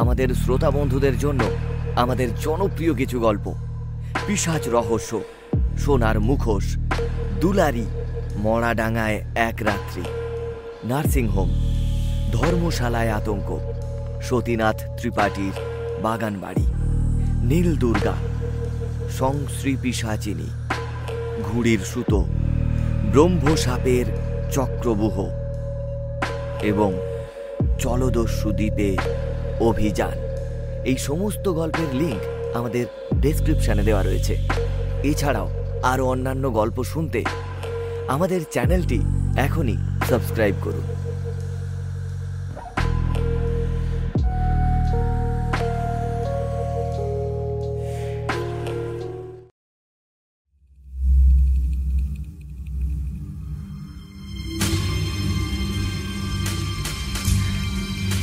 আমাদের শ্রোতা বন্ধুদের জন্য আমাদের জনপ্রিয় কিছু গল্প। পিসাজ রহস্য, সোনার মুখোশ, দুলারি, মরাডাঙ্গায় এক রাত্রি। নার্সিংহোম ধর্মশালায় আতঙ্ক, সতীনাথ ত্রিপাঠীর বাগানবাড়ি, নীল দুর্গা, সংশ্রী পিসাচিনী ঘুড়ির সুতো, ব্রহ্মসাপের চক্রবুহ এবং চলদস্যু দ্বীপে অভিযান। এই সমস্ত গল্পের লিঙ্ক আমাদের ডেসক্রিপশানে দেওয়া রয়েছে। এছাড়াও আরও অন্যান্য গল্প শুনতে আমাদের চ্যানেলটি এখনই সাবস্ক্রাইব করুন।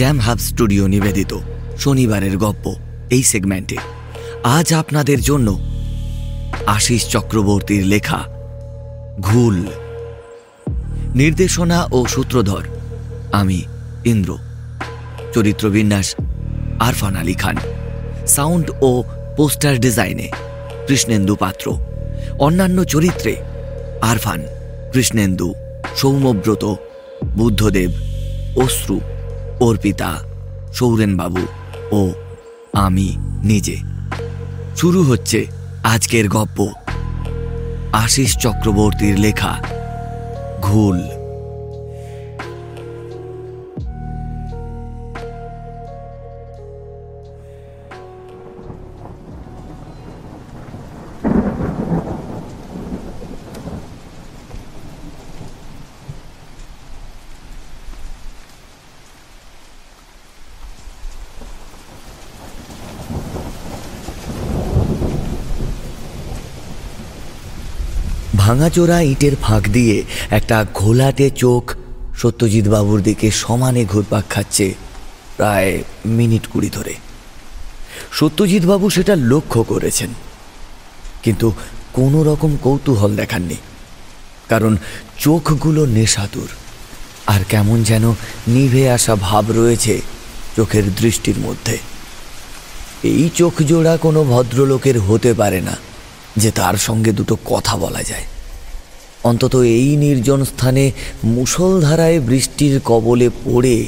জ্যাম হাব স্টুডিও নিবেদিত। শনিবারের গপ্প এই সেগমেন্টে আজ আপনাদের জন্য আশিস চক্রবর্তীর লেখা, ঘুল। নির্দেশনা ও সূত্রধর, আমি ইন্দ্র। চরিত্রবিন্যাস আরফান আলী খান। সাউন্ড ও পোস্টার ডিজাইনে কৃষ্ণেন্দু পাত্র। অন্যান্য চরিত্রে আরফান, কৃষ্ণেন্দু, সৌম্যব্রত, বুদ্ধদেব, অশ্রু। অর্পিতা সৌরেনবাবু ও আমি নিজে। শুরু হচ্ছে আজকের গপ্প। আশিস চক্রবর্তীর লেখা ঘুল। ভাঙাচোরা ইটের ফাঁক দিয়ে একটা ঘোলাটে চোখ সত্যজিৎ বাবুর দিকে সমানে ঘুরপাক খাচ্ছে প্রায় মিনিট কুড়ি ধরে। সত্যজিৎ বাবু সেটা লক্ষ্য করেছেন। কিন্তু কোনো রকম কৌতূহল দেখাননি, কারণ চোখগুলো নেশাতুর, আর কেমন যেন নিভে আসা ভাব রয়েছে চোখের দৃষ্টির মধ্যে। এই চোখ জোড়া কোনো ভদ্রলোকের হতে পারে না, যে তার সঙ্গে দুটো কথা বলা যায়। অন্তত এই নির্জন স্থানে মুষলধারায় বৃষ্টির কবলে পড়ে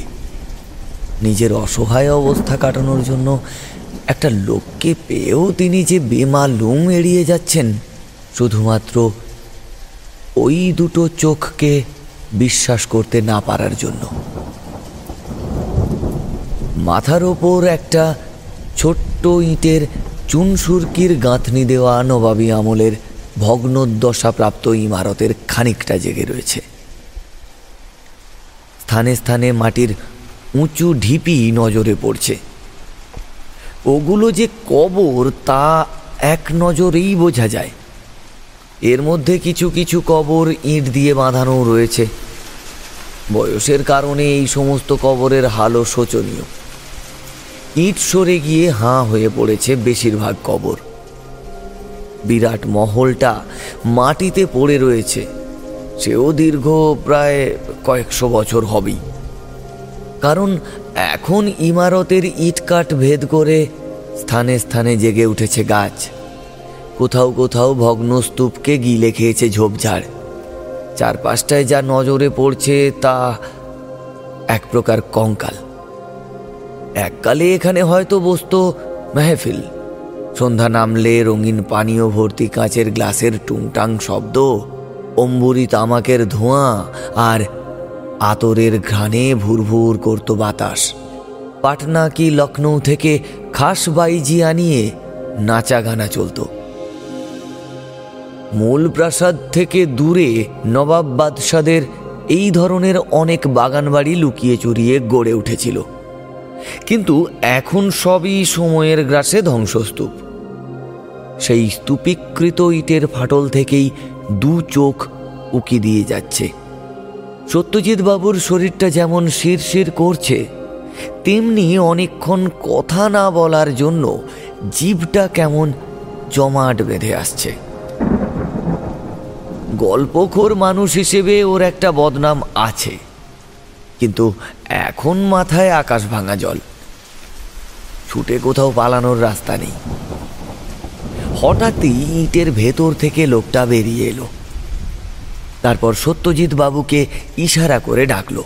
নিজের অসহায় অবস্থা কাটানোর জন্য একটা লোককে পেয়েও তিনি যে বেমালুম এড়িয়ে যাচ্ছেন, শুধুমাত্র ওই দুটো চোখকে বিশ্বাস করতে না পারার জন্য। মাথার ওপর একটা ছোট্ট ইটের চুনসুরকির গাঁথনি দেওয়া নবাবী আমলের ভগ্নদশাপ্রাপ্ত ইমারতের খানিকটা জেগে রয়েছে। স্থানে স্থানে মাটির উঁচু ঢিপি নজরে পড়ছে। ওগুলো যে কবর তা এক নজরেই বোঝা যায়। এর মধ্যে কিছু কিছু কবর ইট দিয়ে বাঁধানো রয়েছে। বয়সের কারণে এই সমস্ত কবরের হালও শোচনীয়। ইট সরে গিয়ে হাঁ হয়ে পড়েছে বেশিরভাগ কবর। বিরাট মহলটা মাটিতে পড়ে রয়েছে। সেও দীর্ঘ প্রায় কয়েকশো বছর হবেই। কারণ এখন ইমারতের ইটকাট ভেদ করে স্থানে স্থানে জেগে উঠেছে গাছ। কোথাও কোথাও ভগ্ন স্তূপকে গিলে খেয়েছে ঝোপঝাড়। চারপাশটায় যা নজরে পড়ছে তা এক প্রকার কঙ্কাল। এককালে এখানে হয়তো বসতো মেহফিল। সন্ধ্যা নামলে রঙিন পানীয় ভর্তি কাঁচের গ্লাসের টুংটাং শব্দ, অম্বুরি তামাকের ধোঁয়া আর আতরের ঘ্রাণে ভুরভুর করত বাতাস। পাটনা কি লখনৌ থেকে খাস বাইজি আনিয়ে নাচা গানা চলত। মূল প্রাসাদ থেকে দূরে নবাব বাদশাদের এই ধরনের অনেক বাগানবাড়ি লুকিয়ে চুরিয়ে গড়ে উঠেছিল। কিন্তু এখন সবই সময়ের গ্রাসে ধ্বংসস্তূপ। সেই স্তূপীকৃত ইটের ফাটল থেকেই দু চোখ উকি দিয়ে যাচ্ছে। সত্যজিৎ বাবুর শরীরটা যেমন শিরশির করছে, তেমনি অনেকক্ষণ কথা না বলার জন্য জীবটা কেমন জমাট বেঁধে আসছে। গল্পখোর মানুষ হিসেবে ওর একটা বদনাম আছে, কিন্তু এখন মাথায় আকাশ ভাঙা জল। ছুটে কোথাও পালানোর রাস্তা নেই। হঠাৎই ইটের ভেতর থেকে লোকটা বেরিয়ে এলো। তারপর সত্যজিৎ বাবুকে ইশারা করে ডাকলো।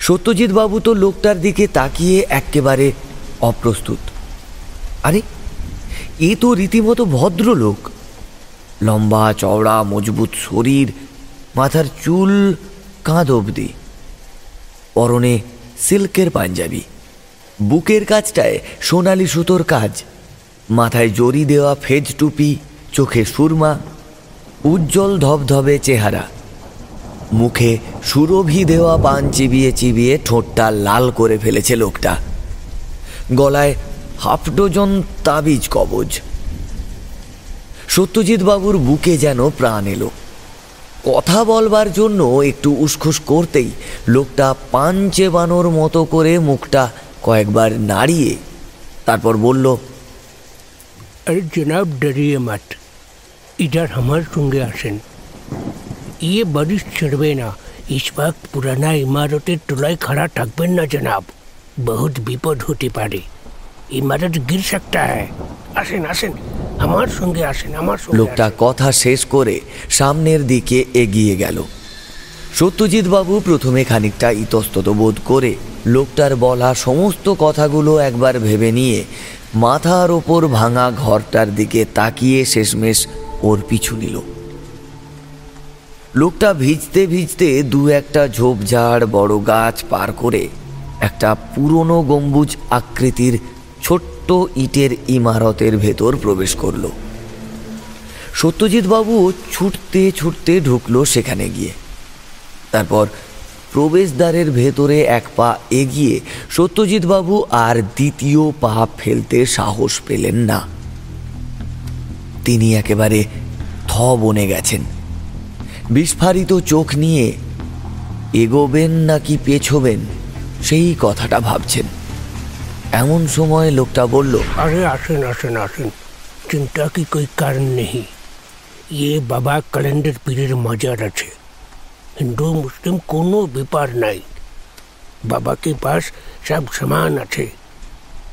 সত্যজিৎ বাবু তো লোকটার দিকে তাকিয়ে একেবারে অপ্রস্তুত। আরে, এ তো রীতিমতো ভদ্রলোক। লম্বা, চওড়া, মজবুত শরীর, মাথার চুল কাঁধ অবধি। পরনে সিল্কের পাঞ্জাবি। বুকের কাজটায় সোনালি সুতোর কাজ। মাথায় জরি দেওয়া ফেজ টুপি, চোখে সুরমা, উজ্জ্বল ধবধবে চেহারা। মুখে সুরভি দেওয়া পান চিবিয়ে চিবিয়ে ঠোঁটটা লাল করে ফেলেছে লোকটা। গলায় হাফ ডজন তাবিজ কবজ। সত্যজিৎ বাবুর বুকে যেন প্রাণ এলো। কথা বলবার জন্য একটু উসখুস করতেই লোকটা পান চেবানোর মতো করে মুখটা কয়েকবার নাড়িয়ে তারপর বলল আর জনাব ডরিয়ে মাত ইডার আমার সঙ্গে আসেন। ইয়ে বাড়ি ছাড়বে না ইস্পাক পুরানা ইমারতের তোলায় খাড়া থাকবেন না জনাব। বহুত বিপদ হতে পারে। ইমারত গির একটা হ্যাঁ আসেন আসেন আমার সঙ্গে আসেন আমার লোকটা কথা শেষ করে সামনের দিকে এগিয়ে গেল। সত্যজিৎ বাবু প্রথমে খানিকটা ইতস্তত বোধ করে লোকটার বলা সমস্ত কথাগুলো একবার ভেবে নিয়ে মাথার ওপর ভাঙা ঘরটার দিকে তাকিয়ে শেষমেশ ওর পিছু নিল। লোকটা ভিজতে ভিজতে দু একটা ঝোপঝাড় বড় গাছ পার করে একটা পুরনো গম্বুজ আকৃতির ছোট্ট ইটের ইমারতের ভেতর প্রবেশ করল। সত্যজিৎ বাবু ছুটতে ছুটতে ঢুকলো সেখানে গিয়ে। তারপর প্রবেশদ্বারের ভেতরে এক পা এগিয়ে সত্যজিৎবাবু আর দ্বিতীয় পা ফেলতে সাহস পেলেন না। তিনি একেবারে থ বনে গেছেন। বিস্ফারিত চোখ নিয়ে এগোবেন নাকি পেছবেন, সেই কথাটা ভাবছেন। এমন সময় লোকটা বলল, আরে, আসেন আসেন আসেন। চিন্তা কি, কই কারণ নেই। ইয়ে বাবা ক্যালেন্ডার পীরের মজার আছে। হিন্দু, মুসলিম কোনো ব্যাপার নাই। বাবাকে পাশ সব সমান আছে।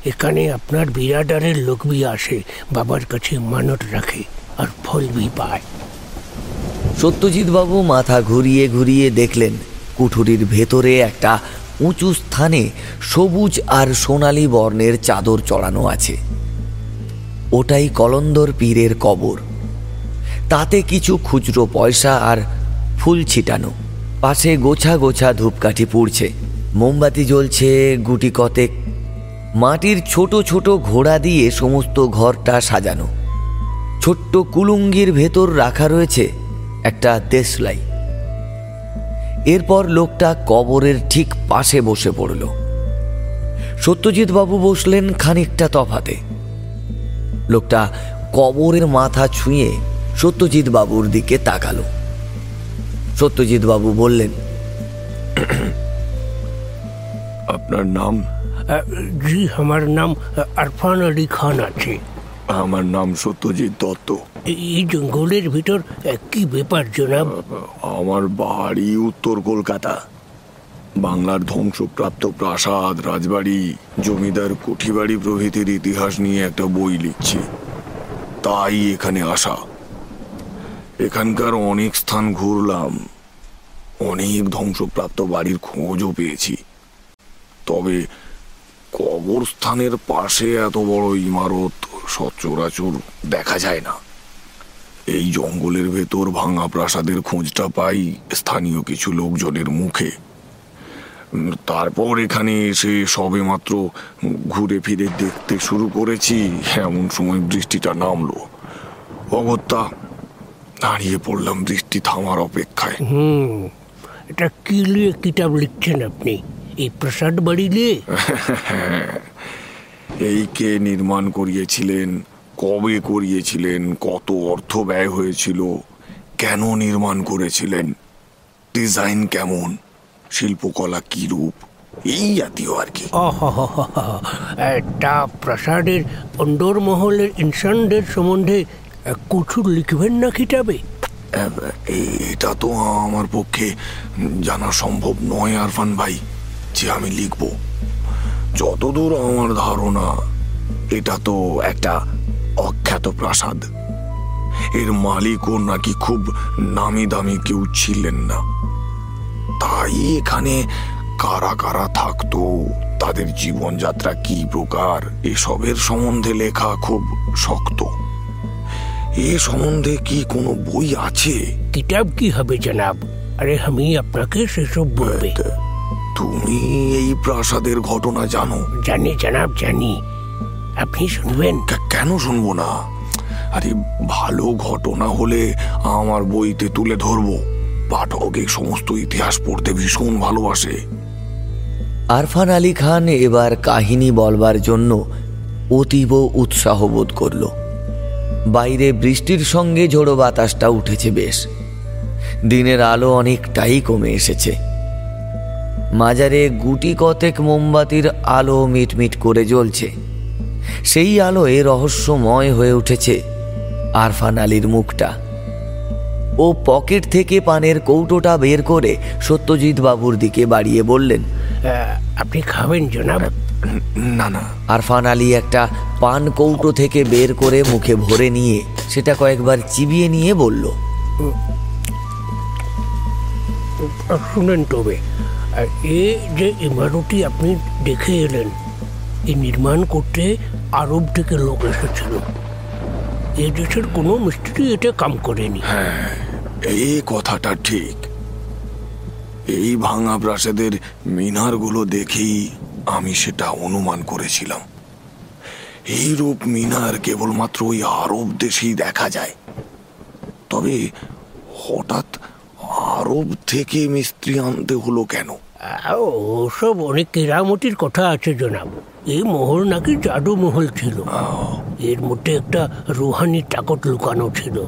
এখানে আপনার বিরাদারের লোক বি আসে, বাবার কাছে মানত রাখে আর ফল বি পায়। সত্যজিৎ বাবু মাথা ঘুরিয়ে ঘুরিয়ে দেখলেন, কুঠুরির ভেতরে একটা উঁচু স্থানে সবুজ আর সোনালী বর্ণের চাদর চড়ানো আছে। ওটাই কলন্দর পীরের কবর। তাতে কিছু খুচরো পয়সা আর ফুল ছিটানো। পাশে গোছা গোছা ধূপকাঠি পুড়ছে। মোমবাতি জ্বলছে গুটি কতেক। মাটির ছোট ছোট ঘোড়া দিয়ে সমস্ত ঘরটা সাজানো। ছোট্ট কুলুঙ্গির ভেতর রাখা রয়েছে একটা দেশলাই। এরপর লোকটা কবরের ঠিক পাশে বসে পড়ল। সত্যজিৎ বাবু বসলেন খানিকটা তফাতে। লোকটা কবরের মাথা ছুঁয়ে সত্যজিৎ বাবুর দিকে তাকালো। সত্যজিৎ বাবু বললেন আপনার নাম? জি আমার নাম আরফান আলী খান আছে। আমার নাম সত্যজিৎ দত্ত। এই- জঙ্গলের ভিতর কি ব্যাপার জনাব? আমার বাড়ি উত্তর কলকাতা। বাংলার ধ্বংসপ্রাপ্ত প্রাসাদ রাজবাড়ি জমিদার কুঠিবাড়ি প্রভৃতির ইতিহাস নিয়ে একটা বই লিখছি। তাই এখানে আসা। এখানকার অনেক স্থান ঘুরলাম। অনেক ধ্বংসপ্রাপ্ত বাড়ির খোঁজও পেয়েছি। তবে কবরস্থানের পাশে এত বড় ইমারত, সচরাচর দেখা যায় না। এই জঙ্গলের ভেতর ভাঙা প্রাসাদের খোঁজটা পাই স্থানীয় কিছু লোকজনের মুখে। তারপর এখানে এসে সবে মাত্র ঘুরে ফিরে দেখতে শুরু করেছি। এমন সময় বৃষ্টিটা নামলো। অগত্যা দাঁড়িয়ে পড়লাম বৃষ্টি থামার অপেক্ষায়। হুম এটা কি নিয়ে কিতাব লিখছেন আপনি? এই প্রসাদ বাড়ি নিয়ে? এই কে নির্মাণ করিয়েছিলেন? কবে করিয়েছিলেন? কত অর্থ ব্যয় হয়েছিল? কেন নির্মাণ করেছিলেন? ডিজাইন কেমন? শিল্পকলা কি রূপ? এই জাতীয় আর কি। তা প্রাসাদের অন্দর মহলের ইনসানদের সম্বন্ধে আহ, কিছু লিখবেন না কিতাবে? এটা তো আমার পক্ষে জানা সম্ভব নয় আরফান ভাই যে আমি লিখব। যতদূর আমার ধারণা এটা তো একটা অখ্যাত প্রাসাদ। এর মালিকও নাকি খুব নামি দামি কেউ ছিলেন না। তাই এখানে কারা কারা থাকতো তাদের জীবনযাত্রা কি প্রকার এসবের সম্বন্ধে লেখা খুব শক্ত। এ সম্বন্ধে কি কোনো বই আছে? কিতাব কি হবে জনাব? আরে আমি আপনাকে সেসব বলবে। তুমি এই প্রাসাদের ঘটনা জানো। জানি জনাব জানি। আপনি শুনবেন? কেন শুনব না? আরে ভালো ঘটনা হলে আমার বইতে তুলে ধরবো। পাঠক এই সমস্ত ইতিহাস পড়তে ভীষণ ভালোবাসে। আরফান আলী খান এবার কাহিনী বলবার জন্য অতীব উৎসাহ বোধ করল। বাইরে বৃষ্টির সঙ্গে ঝোড়ো বাতাসটা উঠেছে বেশ। দিনের আলো অনেকটাই কমে এসেছে। মাজারে গুটি কতেক মোমবাতির আলো মিটমিট করে জ্বলছে। সেই আলোয় রহস্যময় হয়ে উঠেছে আরফান আলীর মুখটা। ও পকেট থেকে পানের কৌটোটা বের করে সত্যজিৎ বাবুর দিকে বাড়িয়ে বললেন আপনি খাবেন জনাব। না না। আরফান আলী একটা পান কৌটো থেকে বের করে মুখে ভরে নিয়ে সেটা কয়েকবার চিবিয়ে নিয়ে বলল শুনেন তবে আহ, এ যে ইমারতি আপনি দেখে এলেন এই নির্মাণ করতে আরব থেকে লোক এসেছিল। এ দেশের কোনো মিস্ত্রি এটা কাম করেনি। হ্যাঁ এই কথাটা ঠিক। এই ভাঙা প্রাসাদের মিনারগুলো দেখেই আমি সেটা অনুমান করেছিলাম। এই রূপ মিনার কেবলমাত্র ওই আরব দেশেই দেখা যায়। তবে হঠাৎ আরব থেকে মিস্ত্রি আনতে হলো কেন? ওসব অনেক কেরামতির কথা আছে জনাব। এই মহল নাকি জাদু মহল ছিল এর মধ্যে একটা রুহানি তাকত লুকানো ছিল।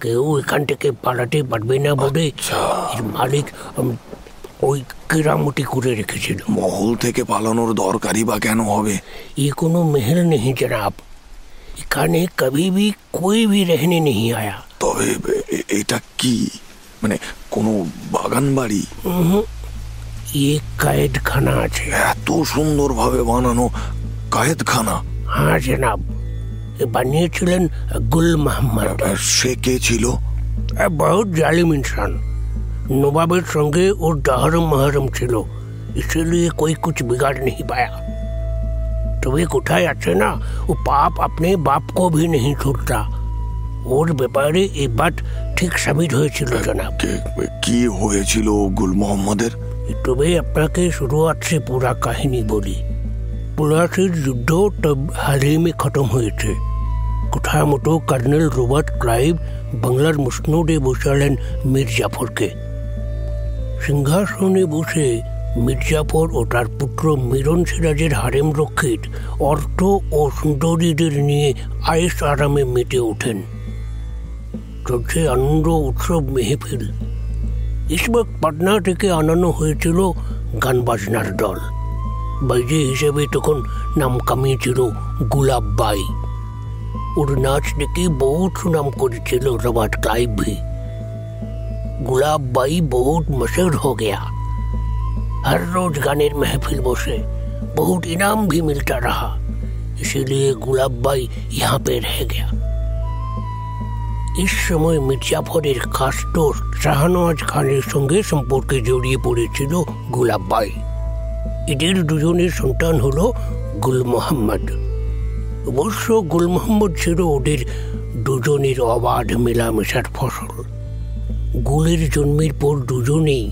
কেউ এখান থেকে পালাতে পারবে না বলে আচ্ছা। এর মালিক ওই কেরামতি করে রেখেছিল মহল থেকে পালানোর দরকারই বা কেন হবে ये कोनो महल नहीं जनाब এখানে কবি भी कोई भी रहने नहीं आया তবে এ- এটা কি মানে কোনো বাগান বাড়ি ये कैद खाना আছে এত সুন্দরভাবে বানানো কায়েতখানা হ্যাঁ জনাব এ বানিয়েছিলেন গুল মোহাম্মদ সে কে ছিল এ বহুত জালিম इंसान नवाबेर संगे और डहरम महरम ছিল इसीलिए कोई कुछ बिगाड़ नहीं पाया তবে কোথায় আছে না ও পাপ अपने बाप को भी नहीं छोड़ता ওর ব্যাপারে এই বাত ঠিক সাবিত হয়েছিল জনাব কে- কি হয়েছিল গুল মোহাম্মদের তবে আপনাকে शुरुआत से पूरा কাহিনী বলি পলাশির যুদ্ধ তব হালে মে খতম হয়েছে কোথা মতো কর্নেল রবার্ট ক্লাইভ বাংলার মুসনদে বসালেন মীর জাফরকে সিংহাসনে বসে মির্জাফর ও তার পুত্র মিরন সিরাজের হারেম রক্ষিত অর্থ ও সুন্দরীদের নিয়ে আয়েস আরামে মেতে ওঠেন। চলছে আনন্দ উৎসব মেহফিল। ইসবাক পাটনা থেকে আনানো হয়েছিল গান বাজনার দল। বাইজে হিসেবে তখন নাম কামিয়েছিল গুলাব বাই। ওর নাচ দেখে বহু সুনাম করেছিল রবার্ট ক্লাইভি। गुलाब बाई बहुत मशहूर हो गया हर रोज गाने महफिल बसे बहुत इनाम भी मिलता रहा इसीलिए गुलाब बाई यहाँ पे रह गया इस সময় মির্জাফরের খাস দোস্ত শাহনওয়াজ খানের সঙ্গে সম্পর্কে জড়িয়ে পড়েছিল গুলাববাই এদের দুজনের সন্তান হলো গুল মোহাম্মদ অবশ্য গুল মোহাম্মদ ছিল ওদের দুজনের অবাধ মেলামেশার ফসল গুলের জন্মের পর দুজনেই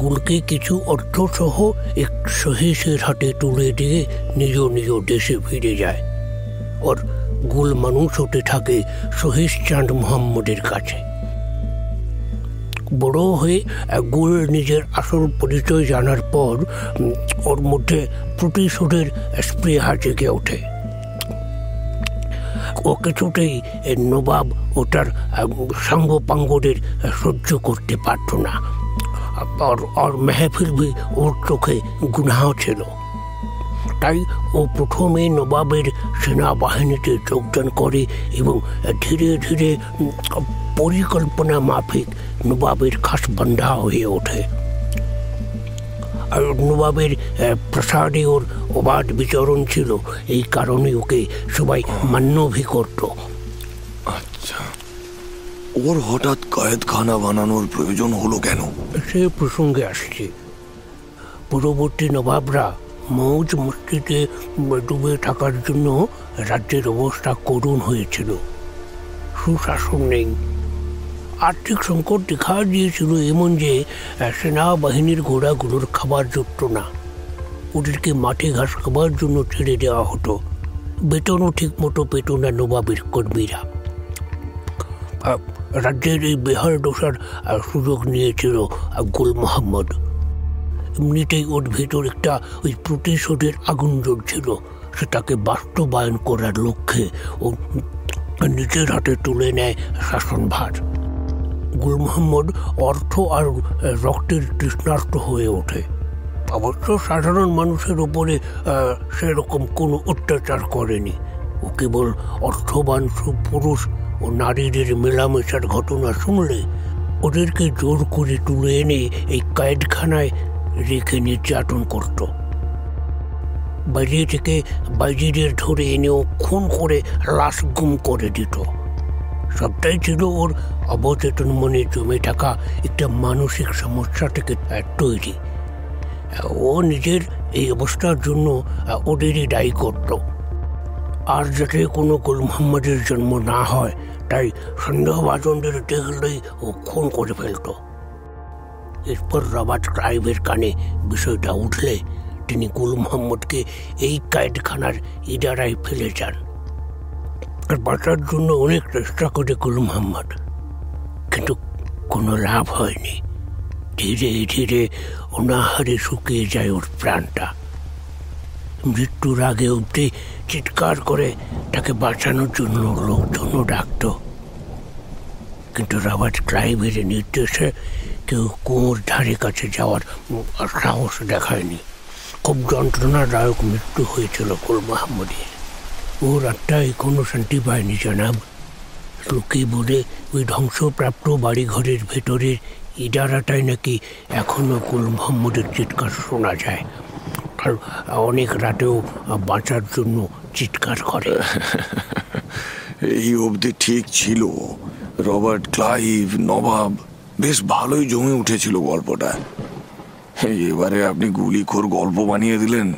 গুলকে কিছু অর্থসহ এক সহিসের হাতে তুলে দিয়ে নিজ নিজ দেশে ফিরে যায়। ওর গুল মানুষ হতে থাকে সহিস চাঁদ মোহাম্মদের কাছে। বড় হয়ে গুল নিজের আসল পরিচয় জানার পর ওর মধ্যে প্রতিশোধের স্পৃহা জেগে ওঠে। ও কিছুতেই নবাব ও তার সাঙ্গ পাঙ্গদের সহ্য করতে পারত না। আর মেহফিল ভি ওর চোখে গুনাহ ছিল। তাই ও প্রথমে নবাবের সেনাবাহিনীতে যোগদান করে এবং ধীরে ধীরে পরিকল্পনা মাফিক নবাবের খাস বান্ধা হয়ে ওঠে। আর নবাবের প্রাসাদে ওর অবাধ বিচরণ ছিল। এই কারণে ওকে সবাই মান্যভি করত। আচ্ছা। ওর হঠাৎ কয়েদখানা বানানোর প্রয়োজন হলো কেন? সে প্রসঙ্গে আসছে। পূর্ববর্তী নবাবরা মৌজ মস্তিতে ডুবে থাকার জন্য রাজ্যের অবস্থা করুণ হয়েছিল। সুশাসন নেই। আর্থিক সংকট দেখা দিয়েছিল এমন যে সেনাবাহিনীর ঘোড়াগুলোর খাবার জুটত না। ওদেরকে মাঠে ঘাস খাবার জন্য ছেড়ে দেওয়া হতো। বেতনও ঠিক মতো পেত না নবাবের কর্মীরা। রাজ্যের এই বেহার দোষার সুযোগ নিয়েছিল গুল মোহাম্মদ। এমনিতেই ওর ভেতর একটা ওই প্রতিশোধের আগুন জ্বলছিল। সেটাকে বাস্তবায়ন করার লক্ষ্যে ও নিজের হাতে তুলে নেয় শাসনভার। গুল মোহাম্মদ অর্থ আর রক্তের তৃষ্ণার্ত হয়ে ওঠে। অবশ্য সাধারণ মানুষের উপরে সেরকম কোনো অত্যাচার করেনি। ও কেবল অর্থবান পুরুষ ও নারীদের মেলামেশার ঘটনা শুনলে ওদেরকে জোর করে তুলে এনে এই কয়েদখানায় রেখে নির্যাতন করত। বাইরে থেকে বাইজিদের ধরে এনেও খুন করে লাশ গুম করে দিত। সবটাই ছিল ওর অবচেতন মনে জমে থাকা একটা মানসিক সমস্যা থেকে তৈরি। ও নিজের এই অবস্থার জন্য ওদেরই দায়ী করত। আর যাতে কোনো গুল মোহাম্মদের জন্ম না হয়, তাই সন্দেহভাজনদের দেখলেই ও খুন করে ফেলত। এরপর রবার্ট ক্রাইভের কানে বিষয়টা উঠলে, তিনি গুল মোহাম্মদকে এই কায়েদখানার ইদারায় ফেলে যান। আর বাঁচার জন্য অনেক চেষ্টা করে গুল মোহাম্মদ, কিন্তু কোনো লাভ হয়নি। ধীরে ধীরে অনাহারে শুকিয়ে যায় ওর প্রাণটা। মৃত্যুর আগে অবধি চিৎকার করে তাকে বাঁচানোর জন্য লোকজনও ডাকত। কিন্তু রবার্ট ক্লাইভের নির্দেশে কেউ কুয়োর ধারে কাছে যাওয়ার সাহস দেখায়নি। খুব যন্ত্রণাদায়ক মৃত্যু হয়েছিল কুল মাহমুদের। ওর আত্মায় কোনো শান্তি পায়নি জানাব। লোকে বলে ওই ধ্বংসপ্রাপ্ত বাড়িঘরের ভেতরের ইদারাটাই নাকি এখনও কুল মোহাম্মদের চিৎকার শোনা যায়। আর অনেক রাতেও বাঁচার জন্য চিৎকার করে। এই অবধি ঠিক ছিল। রবার্ট ক্লাইভ নবাব বেশ ভালোই জমে উঠেছিল গল্পটা। এবারে আপনি গুলিখোর গল্প বানিয়ে দিলেন।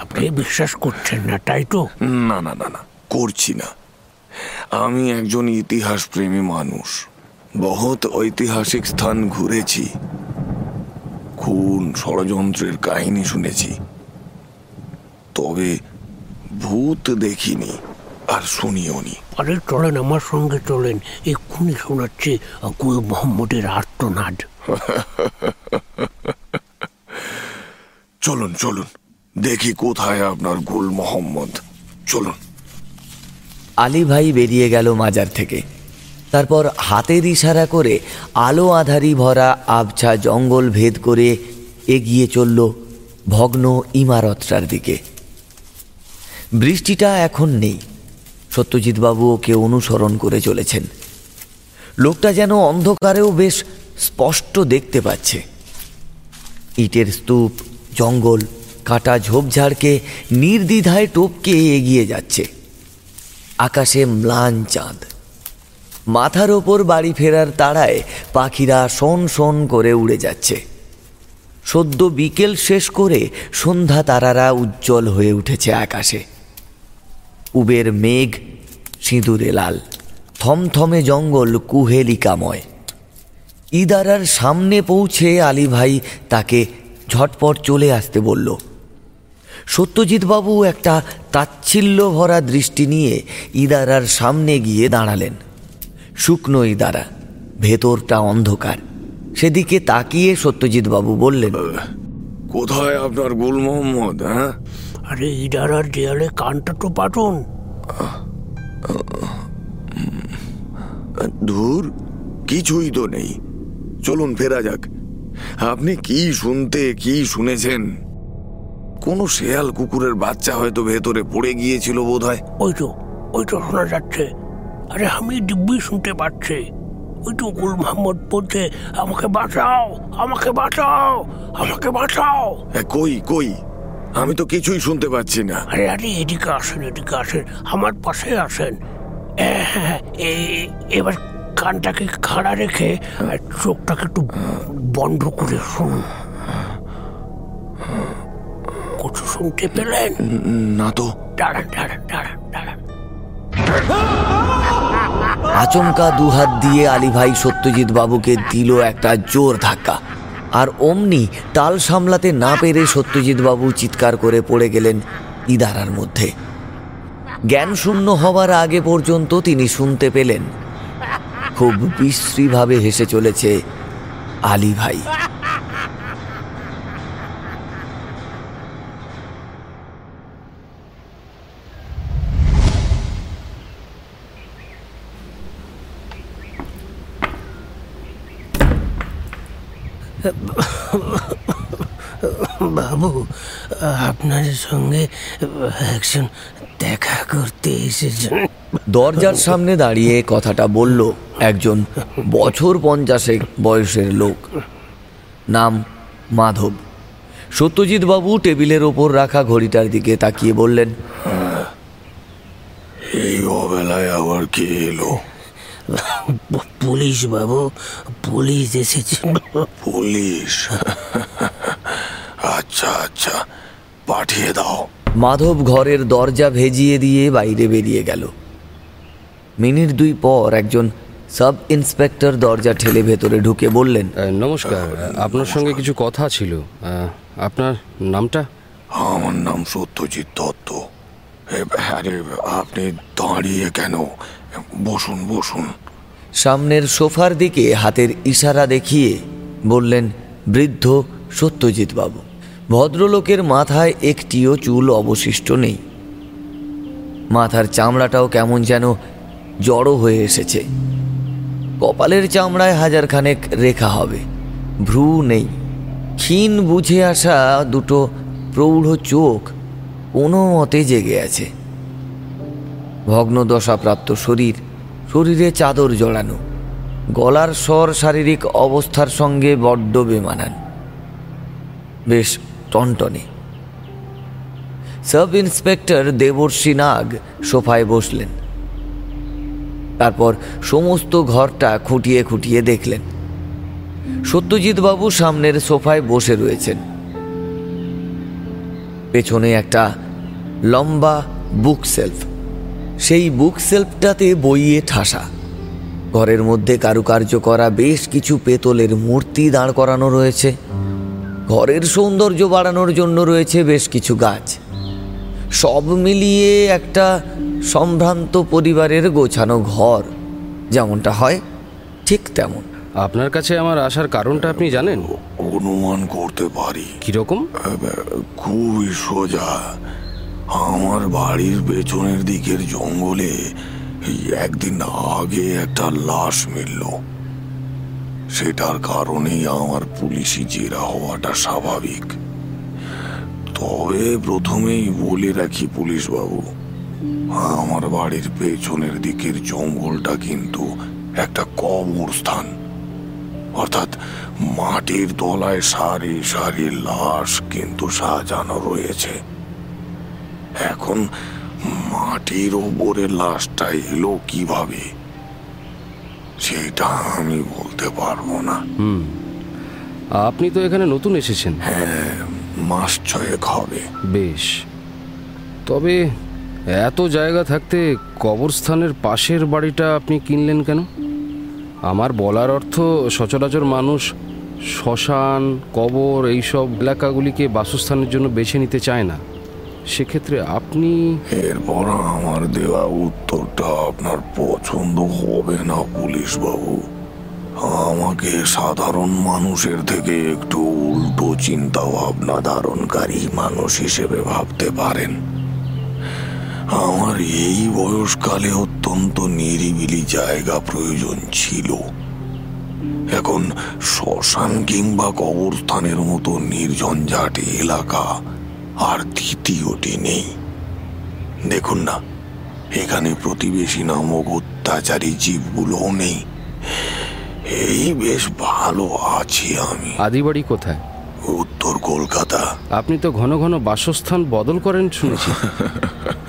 আপনি বিশ্বাস করছেন না তাই তো? না না না না করছি না। আমি একজন ইতিহাস প্রেমী মানুষ। বহুত ঐতিহাসিক স্থান ঘুরেছি। খুন ষড়যন্ত্রের কাহিনী শুনেছি। তবে ভূত দেখিনি আর শুনিও নি। আরে চলেন আমার সঙ্গে চলেন। এক্ষুনি শোনাচ্ছে কুল মোহাম্মদের আর্তনাদ। চলুন চলুন। দেখি কোথায় আপনার গুল মোহাম্মদ। চলুন। আলী ভাই বেরিয়ে গেল মাজার থেকে। তারপর হাতের ইশারা করে আলো আধারি ভরা আবছা জঙ্গল ভেদ করে এগিয়ে চলল ভগ্ন ইমারতটার দিকে। বৃষ্টিটা এখন নেই। সত্যজিৎবাবু ওকে অনুসরণ করে চলেছেন। লোকটা যেন অন্ধকারেও বেশ স্পষ্ট দেখতে পাচ্ছে। ইটের স্তূপ, জঙ্গল, কাটা ঝোপঝাড়কে নির্দ্বিধায় টপকে এগিয়ে যাচ্ছে। আকাশে ম্লান চাঁদ। মাথার ওপর বাড়ি ফেরার তাড়ায় পাখিরা শন শন করে উড়ে যাচ্ছে। সদ্য বিকেল শেষ করে সন্ধ্যা তারারা উজ্জ্বল হয়ে উঠেছে আকাশে। উবের মেঘ, সিঁদুরে লাল, থমথমে জঙ্গল কুহেলিকাময়। ইদারার সামনে পৌঁছে আলী ভাই তাকে ঝটপট চলে আসতে বলল, সত্যজিৎবাবু একটা তাচ্ছিল্য ভরা দৃষ্টি নিয়ে ইদারার সামনে গিয়ে দাঁড়ালেন। শুকনো ইদারা ভেতরটা অন্ধকার। সেদিকে তাকিয়ে সত্যজিৎ বাবু বললেন কোথায় আপনার গুল মোহাম্মদ হ্যাঁ? আরে ইডার আর দেয়ালে কানটা তো পাঠন। ধুর কিছুই তো নেই। চলুন ফেরা যাক। আপনি কি শুনতে কি শুনেছেন? কোনো শেয়াল কুকুরের বাচ্চা হয়তো ভেতরে পড়ে গিয়েছিল বোধ হয় ওই তো ওই তো শোনা যাচ্ছে। আরে আমি দিব্যি শুনতে পাচ্ছি। ওই তো গুল মোহাম্মদ বলছে আমাকে বাঁচাও আমাকে বাঁচাও আমাকে বাঁচাও। কই কই? আমি তো কিছুই শুনতে পাচ্ছি না। আরে আরে এদিকে আসেন এদিকে আসেন। আমার পাশে আসেন। হ্যাঁ, এ- এবার কানটাকে খাড়া রেখে চোখটাকে একটু বন্ধ করে শুনুন কিছু শুনতে পেলেন? না তো। দাঁড়ান দাঁড়ান দাঁড়ান দাঁড়ান। আচমকা দুহাত দিয়ে আলী ভাই সত্যজিৎ বাবুকে দিল একটা জোর ধাক্কা। আর অমনি তাল সামলাতে না পেরে সত্যজিৎ বাবু চিৎকার করে পড়ে গেলেন ইদারার মধ্যে। জ্ঞান শূন্য হবার আগে পর্যন্ত তিনি শুনতে পেলেন। খুব বিশ্রীভাবে হেসে চলেছে আলী ভাই। বাবু আপনার সঙ্গে একজন দেখা করতে এসেছেন। দরজার সামনে দাঁড়িয়ে কথাটা বলল একজন বছর পঞ্চাশেক বয়সের লোক। নাম মাধব। সত্যজিৎ বাবু টেবিলের ওপর রাখা ঘড়িটার দিকে তাকিয়ে বললেন এই অবেলায় আবার কে এলো? পুলিশ বাবু পুলিশ এসেছে। পুলিশ? আচ্ছা আচ্ছা। পাঠিয়ে দাও। মাধব ঘরের দরজা ভেজিয়ে দিয়ে বাইরে বেরিয়ে গেল। মিনিট দুই পর একজন সাব ইন্সপেক্টর দরজা ঠেলে ভেতরে ঢুকে বললেন নমস্কার। আপনার সঙ্গে কিছু কথা ছিল। আপনার নামটা? আমার নাম সত্যজিৎ দত্ত। আরে আপনি দাঁড়িয়ে কেন? বসুন বসুন। সামনের সোফার দিকে হাতের ইশারা দেখিয়ে বললেন বৃদ্ধ সত্যজিৎ বাবু। ভদ্রলোকের মাথায় একটিও চুল অবশিষ্ট নেই। মাথার চামড়াটাও কেমন যেন জড়ো হয়ে এসেছে। কপালের চামড়ায় হাজারখানেক রেখা হবে, ভ্রু নেই। ক্ষীণ বুঝে আসা দুটো প্রৌঢ় চোখ কোনো মতে জেগে আছে। ভগ্নদশাপ্রাপ্ত শরীর, শরীরে চাদর জড়ানো, গলার স্বর শারীরিক অবস্থার সঙ্গে বড্ড বেমানান। বেশ টনটনে। সাব ইন্সপেক্টর দেবর্ষী নাগ সোফায় বসলেন। তারপর সমস্ত ঘরটা খুঁটিয়ে খুঁটিয়ে দেখলেন। সত্যজিৎ বাবু সামনের সোফায় বসে রয়েছেন। পেছনে একটা লম্বা বুক সেলফ। সেই বুক সেলফটাতে বইয়ে ঠাসা। ঘরের মধ্যে কারুকার্য করা বেশ কিছু পেতলের মূর্তি দাঁড় করানো রয়েছে। ঘরের সৌন্দর্য বাড়ানোর জন্য রয়েছে বেশ কিছু গাছ। সব মিলিয়ে একটা সম্ভ্রান্ত পরিবারের গোছানো ঘর। যেমনটা হয় ঠিক তেমন। আপনার কাছে আমার আসার কারণটা আপনি জানেন? অনুমান করতে পারি। কীরকম? খুবই সোজা। আমার বাড়ির পেছনের দিকের জঙ্গলে একদিন আগে একটা লাশ মিলল। সেটার কারণেই আমার পুলিশি জেরা হওয়াটা স্বাভাবিক। তবে প্রথমেই বলে রাখি পুলিশ বাবু আমার বাড়ির পেছনের দিকের জঙ্গলটা কিন্তু একটা কবরস্থান অর্থাৎ মাটির তলায় সারি সারি লাশ কিন্তু সাজানো রয়েছে। এখন মাটির ওপরে লাশটা এলো কীভাবে? সেটা আমি বলতে পারব না। আপনি তো এখানে নতুন এসেছেন। হ্যাঁ মাস ছয়েক হবে। বেশ। তবে এত জায়গা থাকতে কবরস্থানের পাশের বাড়িটা আপনি কিনলেন কেন? আমার বলার অর্থ সচরাচর মানুষ শ্মশান কবর এইসব এলাকাগুলিকে বাসস্থানের জন্য বেছে নিতে চায় না। সেক্ষেত্রে আপনি এরপর আমার দেওয়া উত্তরটা আপনার পছন্দ হবে না পুলিশ বাবু আমাকে সাধারণ মানুষের থেকে একটু উল্টো চিন্তা ভাবনা ধারণকারী মানুষ হিসেবে ভাবতে পারেন। আমার এই বয়সকালে অত্যন্ত নিরিবিলি জায়গা প্রয়োজন ছিল। এখন শ্মশান কিংবা কবরস্থানের মতো নির্ঝঞ্ঝাট এলাকা আর দ্বিতীয়টি নেই। দেখুন না এখানে প্রতিবেশী নামক অত্যাচারী জীবগুলোও নেই। এই বেশ ভালো আছি আমি। আদিবাড়ি কোথায়? উত্তর কলকাতা। আপনি তো ঘন ঘন বাসস্থান বদল করেন শুনেছি।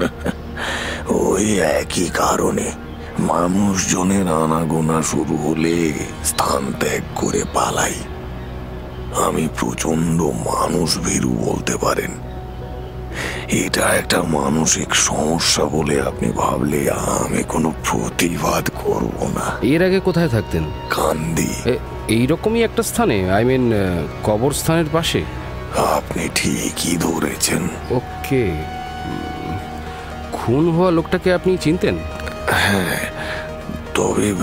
ওই একই কারণে মানুষজনের আনাগোনা শুরু হলে স্থান ত্যাগ করে পালাই। আমি প্রচণ্ড মানুষ ভীরু বলতে পারেন। এটা একটা মানসিক সমস্যা বলে আপনি ভাবলে আমি কোনো প্রতিবাদ করব না। এর আগে কোথায় থাকতেন? কান্দি এইরকমই একটা স্থানে আই মিন কবরস্থানের পাশে? আপনি ঠিকই ধরেছেন। ওকে। খুন হওয়া লোকটাকে আপনি চিনতেন? হ্যাঁ তবে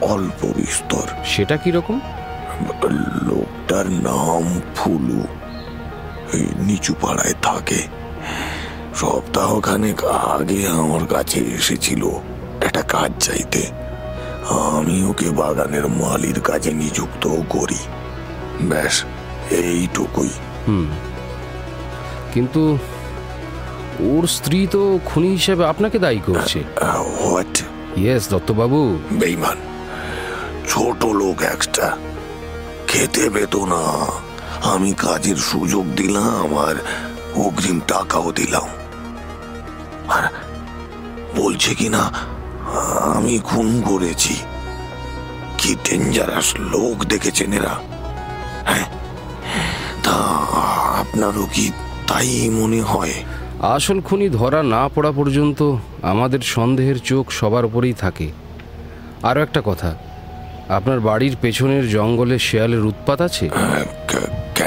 অল্প বিস্তর। সেটা কি রকম লোকটার নাম ফুলু। নিচু পাড়ায় থাকে। সপ্তাহখানেক আগে আমার কাছে এসেছিল একটা কাজ চাইতে। আমি ওকে বাগানের মালির কাজে নিযুক্ত করি। ব্যাস এইটুকুই। হুম। কিন্তু ওর স্ত্রী তো খুনি হিসেবে আপনাকে দায়ী করছে। হোয়াট ইয়েস দত্তবাবু। বেইমান ছোট লোক একটা। খেতে পেত না। আমি কাজের সুযোগ দিলাম আর অগ্রিম টাকাও দিলাম। আর বলছে কি না আমি খুন করেছি। কি ডেঞ্জারাস লোক দেখেছেন এরা। হ্যাঁ তা আপনারও কি তাই মনে হয়? আসল খুনি ধরা না পড়া পর্যন্ত আমাদের সন্দেহের চোখ সবার উপরেই থাকে। আরও একটা কথা আপনার বাড়ির পেছনের জঙ্গলে শেয়ালের উৎপাত আছে? কে-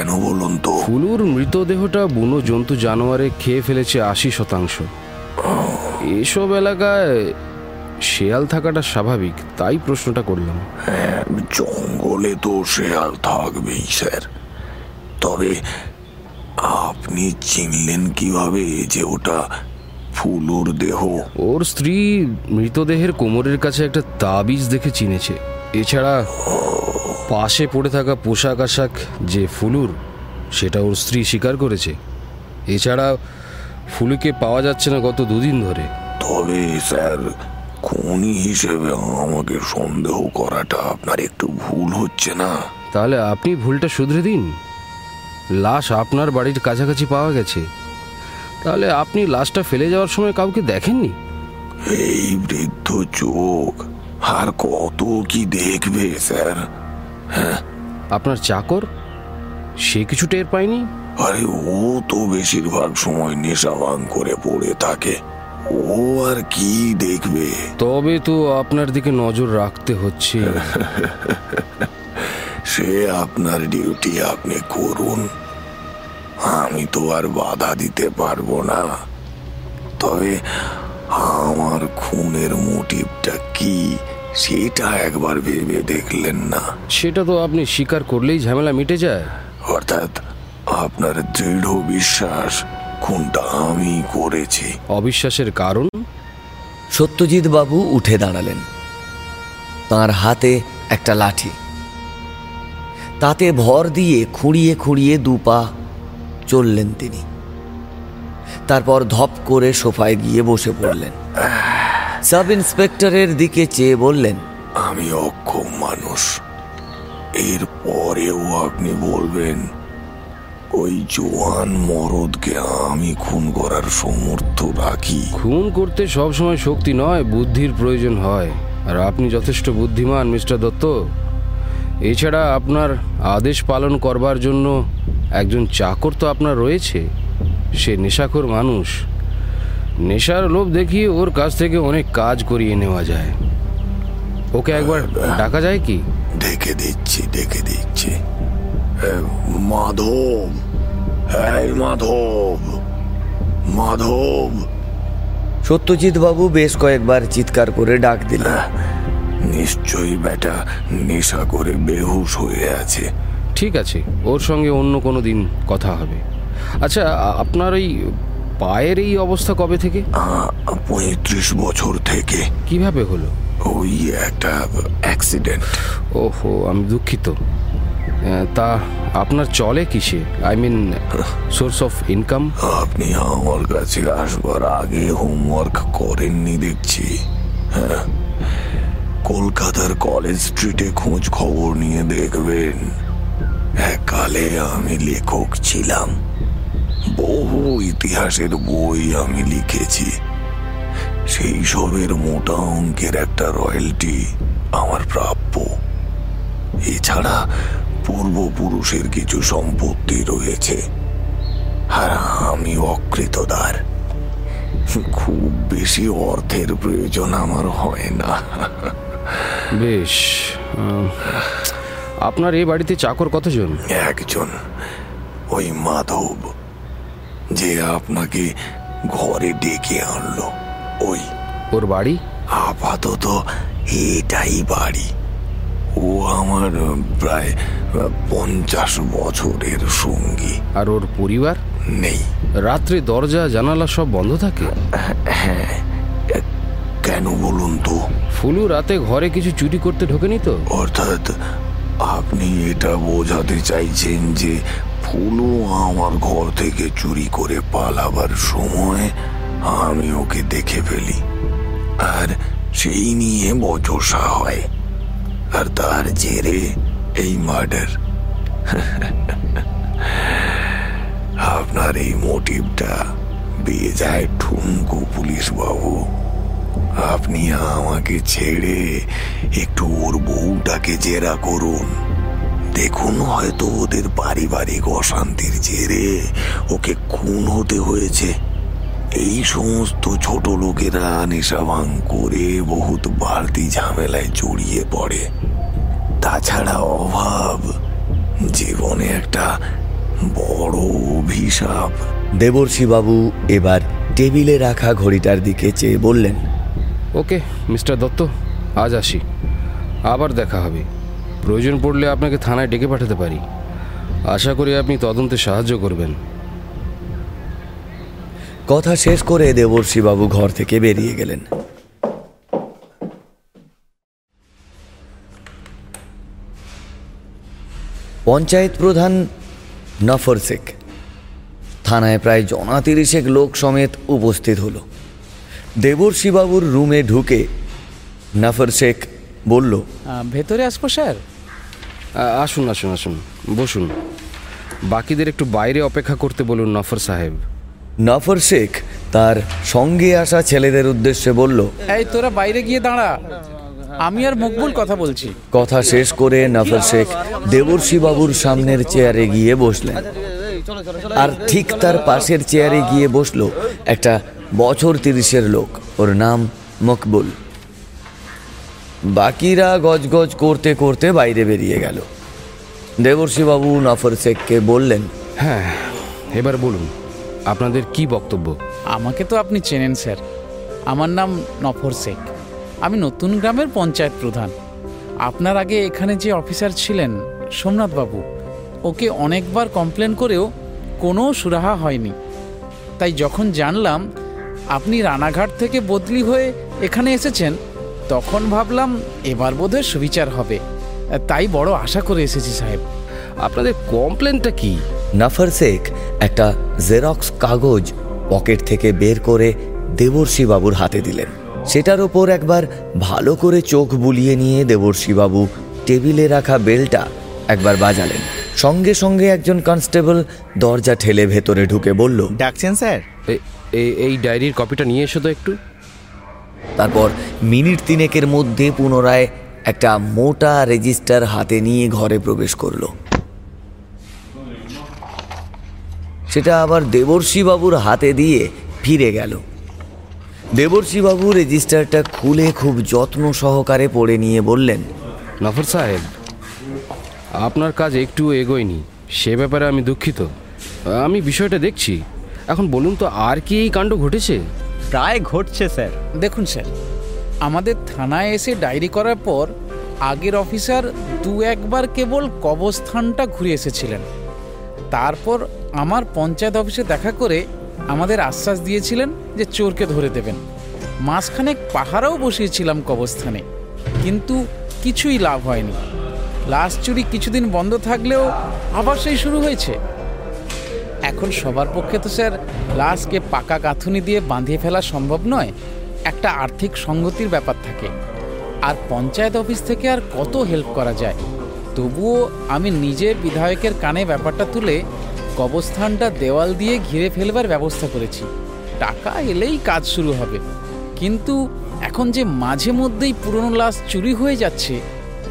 কেন বলুন তো? ফুলুর মৃতদেহটা বুনো জন্তু জানোয়ারে খেয়ে ফেলেছে আশি শতাংশ। এসব এলাকায় শেয়াল থাকাটা স্বাভাবিক তাই প্রশ্নটা করলাম। হ্যাঁ, জঙ্গলে তো শেয়াল থাকবেই স্যার। তবে আপনি চিনলেন কীভাবে যে ওটা ফুলুর দেহ? ওর স্ত্রী মৃতদেহের কোমরের কাছে একটা তাবিজ দেখে চিনেছে। এছাড়া পাশে পড়ে থাকা পোশাক আশাক যে ফুলুর সেটা ওর স্ত্রী স্বীকার করেছে। এছাড়া ফুলুকে পাওয়া যাচ্ছে না গত দুদিন ধরে। তবে স্যার খুনি হিসেবে আমাকে সন্দেহ করাটা আপনার একটু ভুল হচ্ছে না? তাহলে আপনি ভুলটা শুধরে দিন। লাশ আপনার বাড়ির কাছাকাছি পাওয়া গেছে। তাহলে আপনি লাশটা ফেলে যাওয়ার সময় কাউকে দেখেননি? এই বৃদ্ধ চোখ আর কত কি দেখবে স্যার? হ্যাঁ? আপনার চাকর? সে কিছু টের পায়নি? আরে ও তো বেশিরভাগ সময় নেশা ভাঙ করে পড়ে থাকে। ও আর কি দেখবে? তবে তো আপনার দিকে নজর রাখতে হচ্ছে। সে আপনার ডিউটি আপনি করুন। আমি তো আর বাধা দিতে পারব না। তবে আমার খুনের মোটিভটা কি? সেটা একবার ভেবে দেখলেন না। সেটা তো আপনি স্বীকার করলেই ঝামেলা মিটে যায়। অর্থাৎ আপনার দৃঢ় বিশ্বাস খুনটা আমি করেছি। অবিশ্বাসের কারণ? সত্যজিৎ বাবু উঠে দাঁড়ালেন। তার হাতে একটা লাঠি। তাতে ভর দিয়ে খুঁড়িয়ে খুঁড়িয়ে দুপা চললেন তিনি। তারপর ধপ করে সোফায় গিয়ে বসে পড়লেন। সাব ইন্সপেক্টরের দিকে চেয়ে বললেন আমি অক্ষম মানুষ। এর পরেও আপনি বলবেন ওই জোয়ান মরদকে আমি খুন করার সমর্থ রাখি। খুন করতে সবসময় শক্তি নয় বুদ্ধির প্রয়োজন হয়। আর আপনি যথেষ্ট বুদ্ধিমান মিস্টার দত্ত। এছাড়া আপনার আদেশ পালন করবার জন্য একজন চাকর তো আপনার রয়েছে। সে নেশাখোর মানুষ। নেশার লোভ দেখিয়ে ওর কাছ থেকে অনেক কাজ করিয়ে নেওয়া যায়। ওকে একবার ডাকা যায় কি? দেখে দিচ্ছি দেখে দিচ্ছি। মাধব। এই মাধব। মাধব। সত্যজিৎ বাবু বেশ কয়েকবার চিৎকার করে ডাক দিলেন নিশ্চয়ই বেটা নেশা করে বেহুশ হয়ে আছে। ঠিক আছে ওর সঙ্গে অন্য কোনো দিন কথা হবে। আচ্ছা আপনার এই পায়ের এই অবস্থা কবে থেকে? পঁয়ত্রিশ বছর থেকে। কীভাবে হলো? ওই একটা অ্যাক্সিডেন্ট ওহো আমি দুঃখিত। তা আপনার চলে কিসে? I mean source of income আপনি আমার কাছে আসবার আগে হোমওয়ার্ক করেননি দেখছি। হ্যাঁ। কলকাতার কলেজ স্ট্রিটে খোঁজ খবর নিয়ে দেখবেন। এককালে আমি লেখক ছিলাম। বহু ইতিহাসের বই আমি লিখেছি। সেই সবের মোটা অঙ্কের একটা রয়্যালটি আমার প্রাপ্য। এছাড়া পূর্বপুরুষের কিছু সম্পত্তি রয়েছে। আর আমি অকৃতদার। খুব বেশি অর্থের প্রয়োজন আমার হয় না। বেশ আপনার এই বাড়িতে চাকর কতজন? একজন ওই মাধব। যে আপনাকে ঘরে ডেকে আনলো। ওই ওর বাড়ি? আপাতত এটাই বাড়ি। ও আমার প্রায় পঞ্চাশ বছরের সঙ্গী। আর ওর পরিবার? নেই। রাত্রে দরজা জানালা সব বন্ধ থাকে? হ্যাঁ কেন বলুন তো? ফুলু রাতে ঘরে কিছু চুরি করতে ঢোকেনি তো? অর্থাৎ আপনি এটা বোঝাতে চাইছেন যে ফুলও আমার ঘর থেকে চুরি করে পালাবার সময় আমি ওকে দেখে ফেলি। আর সেই নিয়ে বচসা হয়। আর তার জেরে এই মার্ডার। আপনার এই মোটিভটা বিয়ে যায় ঠুমকু পুলিশ বাবু আপনি আমাকে ছেড়ে একটু ওর বউটাকে জেরা করুন। দেখুন হয়তো ওদের পারিবারিক অশান্তির জেরে ওকে খুন হতে হয়েছে। এই সমস্ত ছোট লোকেরা নেশা ভাঙ করে বহুত বাড়তি ঝামেলায় জড়িয়ে পড়ে। তাছাড়া অভাব জীবনে একটা বড় অভিশাপ। দেবর্ষীবাবু এবার টেবিলে রাখা ঘড়িটার দিকে চেয়ে বললেন ওকে মিস্টার দত্ত আজ আসি। আবার দেখা হবে। প্রয়োজন পড়লে আপনাকে থানায় ডেকে পাঠাতে পারি। আশা করি আপনি তদন্তে সাহায্য করবেন। কথা শেষ করে দেবর্ষীবাবু ঘর থেকে বেরিয়ে গেলেন। পঞ্চায়েত প্রধান নফর শেখ থানায় প্রায় জনা তিরিশেক লোক সমেত উপস্থিত হলো। দেবর্ষীবাবুর রুমে ঢুকে নফর শেখ বলল। ভেতরে আসব স্যার? আসুন আসুন আসুন বসুন। বাকিদের একটু বাইরে অপেক্ষা করতে বলুন নফর সাহেব। নফর শেখ তার সঙ্গে আসা ছেলেদের উদ্দেশ্যে বলল এই তোরা বাইরে গিয়ে দাঁড়া। আমি আর মকবুল কথা বলছি। কথা শেষ করে নফর শেখ দেবর্ষী বাবুর সামনের চেয়ারে গিয়ে বসলেন। আর ঠিক তার পাশের চেয়ারে গিয়ে বসল একটা বছর তিরিশের লোক। ওর নাম মকবুল। বাকিরা গজগজ করতে করতে বাইরে বেরিয়ে গেল। দেবর্ষী বাবু নফর শেখকে বললেন হ্যাঁ এবার বলুন আপনাদের কি বক্তব্য? আমাকে তো আপনি চেনেন স্যার। আমার নাম নফর শেখ। আমি নতুন গ্রামের পঞ্চায়েত প্রধান। আপনার আগে এখানে যে অফিসার ছিলেন সোমনাথ বাবু ওকে অনেকবার কমপ্লেন করেও কোনো সুরাহা হয়নি। তাই যখন জানলাম আপনি রানাঘাট থেকে বদলি হয়ে এখানে এসেছেন তখন ভাবলাম এবার বোধহয় সুবিচার হবে। তাই বড় আশা করে এসেছি সাহেব। আপনাদের কমপ্লেনটা কি? নাফার শেখ একটা জেরক্স কাগজ পকেট থেকে বের করে দেবর্ষী বাবুর হাতে দিলেন। সেটার ওপর একবার ভালো করে চোখ বুলিয়ে নিয়ে দেবর্ষী বাবু টেবিলে রাখা বেলটা একবার বাজালেন। সঙ্গে সঙ্গে একজন কনস্টেবল দরজা ঠেলে ভেতরে ঢুকে বলল ডাকছেন স্যার? এই ডায়েরির কপিটা নিয়ে এসো তো একটু। তারপর মিনিট তিনেকের মধ্যে পুনরায় একটা মোটা রেজিস্টার হাতে নিয়ে ঘরে প্রবেশ করল। সেটা আবার দেবর্ষী বাবুর হাতে দিয়ে ফিরে গেল। দেবর্ষী বাবু রেজিস্টারটা খুলে খুব যত্ন সহকারে পড়ে নিয়ে বললেন, নফর সাহেব, আপনার কাজ একটু এগোয়নি, সে ব্যাপারে আমি দুঃখিত। আমি বিষয়টা দেখছি। এখন বলুন তো, আর কি এই কাণ্ড ঘটেছে? প্রায় ঘটছে, স্যার। দেখুন, স্যার, আমাদের থানায় এসে ডায়েরি করার পর আগের অফিসার দু একবার কেবল কবরস্থানটা ঘুরে এসেছিলেন। তারপর আমার পঞ্চায়েত অফিসে দেখা করে আমাদের আশ্বাস দিয়েছিলেন যে চোরকে ধরে দেবেন। মাঝখানে পাহারাও বসিয়েছিলাম কবস্থানে কিন্তু কিছুই লাভ হয়নি। লাশ চুরি কিছুদিন বন্ধ থাকলেও আবার সেই শুরু হয়েছে। এখন সবার পক্ষে তো স্যার লাশকে পাকা গাঁথুনি দিয়ে বাঁধিয়ে ফেলা সম্ভব নয়। একটা আর্থিক সঙ্গতির ব্যাপার থাকে। আর পঞ্চায়েত অফিস থেকে আর কত হেল্প করা যায়? তবুও আমি নিজে বিধায়কের কানে ব্যাপারটা তুলে কবস্থানটা দেওয়াল দিয়ে ঘিরে ফেলবার ব্যবস্থা করেছি। টাকা এলেই কাজ শুরু হবে। কিন্তু এখন যে মাঝে মধ্যেই পুরনো লাশ চুরি হয়ে যাচ্ছে,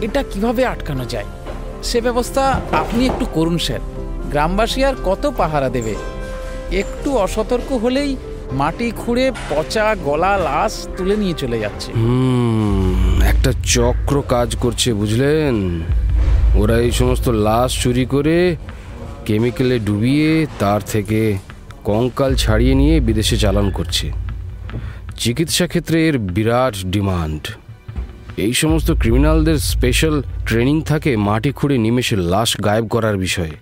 এটা কীভাবে আটকানো যায়? সে ব্যবস্থা আপনি একটু করুন, স্যার। গ্রামবাসী আর কত পাহারা দেবে? একটু অসতর্ক হলেই মাটি খুঁড়ে পচা গলা লাশ তুলে নিয়ে চলে যাচ্ছে। একটা চক্র কাজ করছে, বুঝলেন? ওরা এই সমস্ত লাশ চুরি করে কেমিক্যালে ডুবিয়ে তার থেকে কঙ্কাল ছাড়িয়ে নিয়ে বিদেশে চালান করছে। চিকিৎসা ক্ষেত্রে এর বিরাট ডিমান্ড। এই সমস্ত ক্রিমিনালদের স্পেশাল ট্রেনিং থাকে মাটি খুঁড়ে নিমেষে লাশ গায়েব করার বিষয়ে।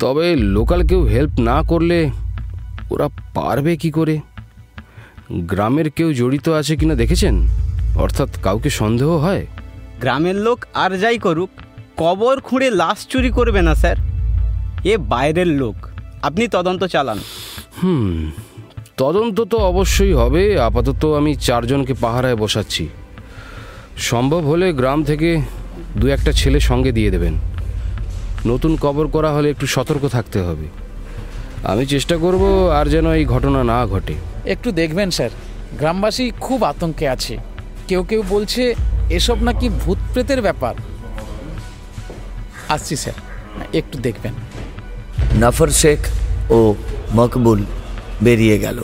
তবে লোকাল কেউ হেল্প না করলে ওরা পারবে কি করে? গ্রামের কেউ জড়িত আছে কিনা দেখেছেন? অর্থাৎ কাউকে সন্দেহ হয়? গ্রামের লোক আর যাই করুক কবর খুঁড়ে লাশ চুরি করবে না স্যার। এ বাইরের লোক। আপনি তদন্ত চালান। হুম তদন্ত তো অবশ্যই হবে। আপাতত আমি চারজনকে পাহারায় বসাচ্ছি। সম্ভব হলে গ্রাম থেকে দু একটা ছেলে সঙ্গে দিয়ে দেবেন। নতুন কবর করা হলে একটু সতর্ক থাকতে হবে। আমি চেষ্টা করব আর যেন এই ঘটনা না ঘটে। একটু দেখবেন স্যার। গ্রামবাসী খুব আতঙ্কে আছে। কেউ কেউ বলছে এসব নাকি ভূত প্রেতের ব্যাপার। আসছি স্যার। একটু দেখবেন। নাফর শেখ ও মকবুল বেরিয়ে গেল।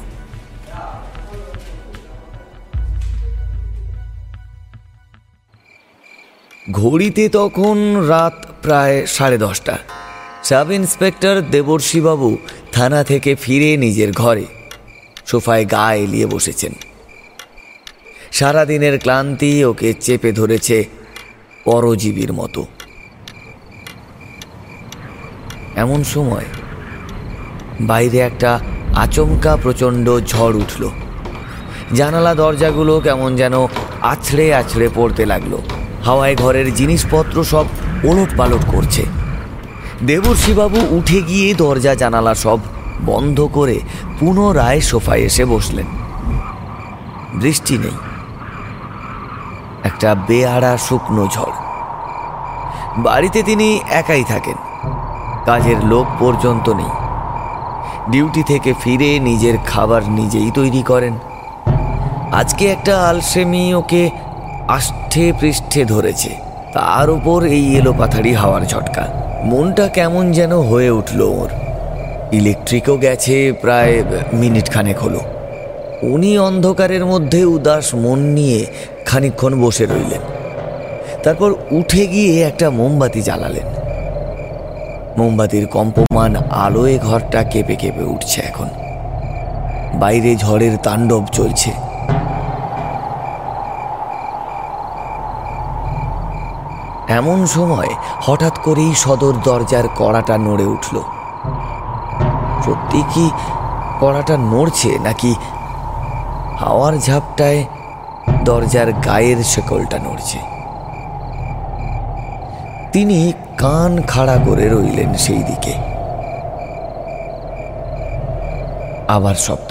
ঘড়িতে তখন রাত প্রায় সাড়ে দশটা। সাব ইন্সপেক্টর দেবর্ষীবাবু থানা থেকে ফিরে নিজের ঘরে, সোফায় গা এলিয়ে বসেছেন। সারাদিনের ক্লান্তি ওকে চেপে ধরেছে পরজীবীর মতো। এমন সময় বাইরে একটা আচমকা প্রচণ্ড ঝড় উঠল। জানালা দরজাগুলো কেমন যেন আছড়ে আছড়ে পড়তে লাগল। হাওয়ায় ঘরের জিনিসপত্র সব ওলট পালট করছে। দেবর্ষীবাবু উঠে গিয়ে দরজা জানালা সব বন্ধ করে পুনরায় সোফায় এসে বসলেন। বৃষ্টি নেই। একটা বেয়াড়া শুকনো ঝড়। বাড়িতে তিনি একাই থাকেন। কাজের লোক পর্যন্ত নেই। ডিউটি থেকে ফিরে নিজের খাবার নিজেই তৈরি করেন। আজকে একটা আলসেমি ওকে আষ্ঠে পৃষ্ঠে ধরেছে। তার উপর এই এলো পাথারি হাওয়ার ঝটকা। মনটা কেমন যেন হয়ে উঠল ওর। ইলেকট্রিকও গেছে প্রায় মিনিট খানেক হলো। উনি অন্ধকারের মধ্যে উদাস মন নিয়ে খানিকক্ষণ বসে রইলেন। তারপর উঠে গিয়ে একটা মোমবাতি জ্বালালেন। মোমবাতির কম্পমান আলোয় ঘরটা কেঁপে কেঁপে উঠছে এখন। বাইরে ঝড়ের তাণ্ডব চলছে। এমন সময় হঠাৎ করেই সদর দরজার কড়াটা নড়ে উঠল। সত্যি কি কড়াটা নড়ছে নাকি হাওয়ার ঝাপটায় দরজার গায়ের শেকলটা নড়ছে? তিনি কান খাড়া করে রইলেন সেই দিকে। আবার শব্দ।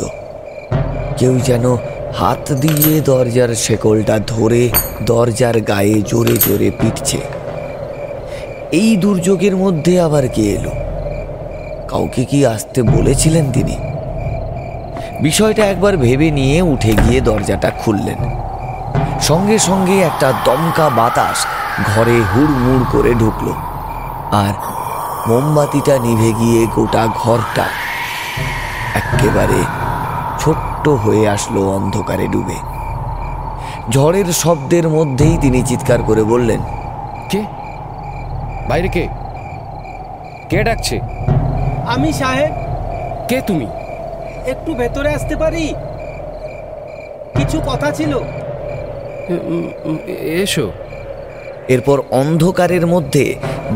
কেউ যেন হাত দিয়ে দরজার শেকলটা ধরে দরজার গায়ে জোরে জোরে পিটছে। এই দুর্যোগের মধ্যে আবার কে এলো? কাউকে কি আসতে বলেছিলেন তিনি? বিষয়টা একবার ভেবে নিয়ে উঠে গিয়ে দরজাটা খুললেন। সঙ্গে সঙ্গে একটা দমকা বাতাস ঘরে হুড়মুড় করে ঢুকল। আর মোমবাতিটা নিভে গিয়ে গোটা ঘরটা একেবারে ছোট্ট হয়ে আসলো অন্ধকারে ডুবে। ঝড়ের শব্দের মধ্যেই তিনি চিৎকার করে বললেন কে? বাইরে কে? কে ডাকছে? আমি সাহেব। কে তুমি? একটু ভেতরে আসতে পারি? কিছু কথা ছিল। এসো। এরপর অন্ধকারের মধ্যে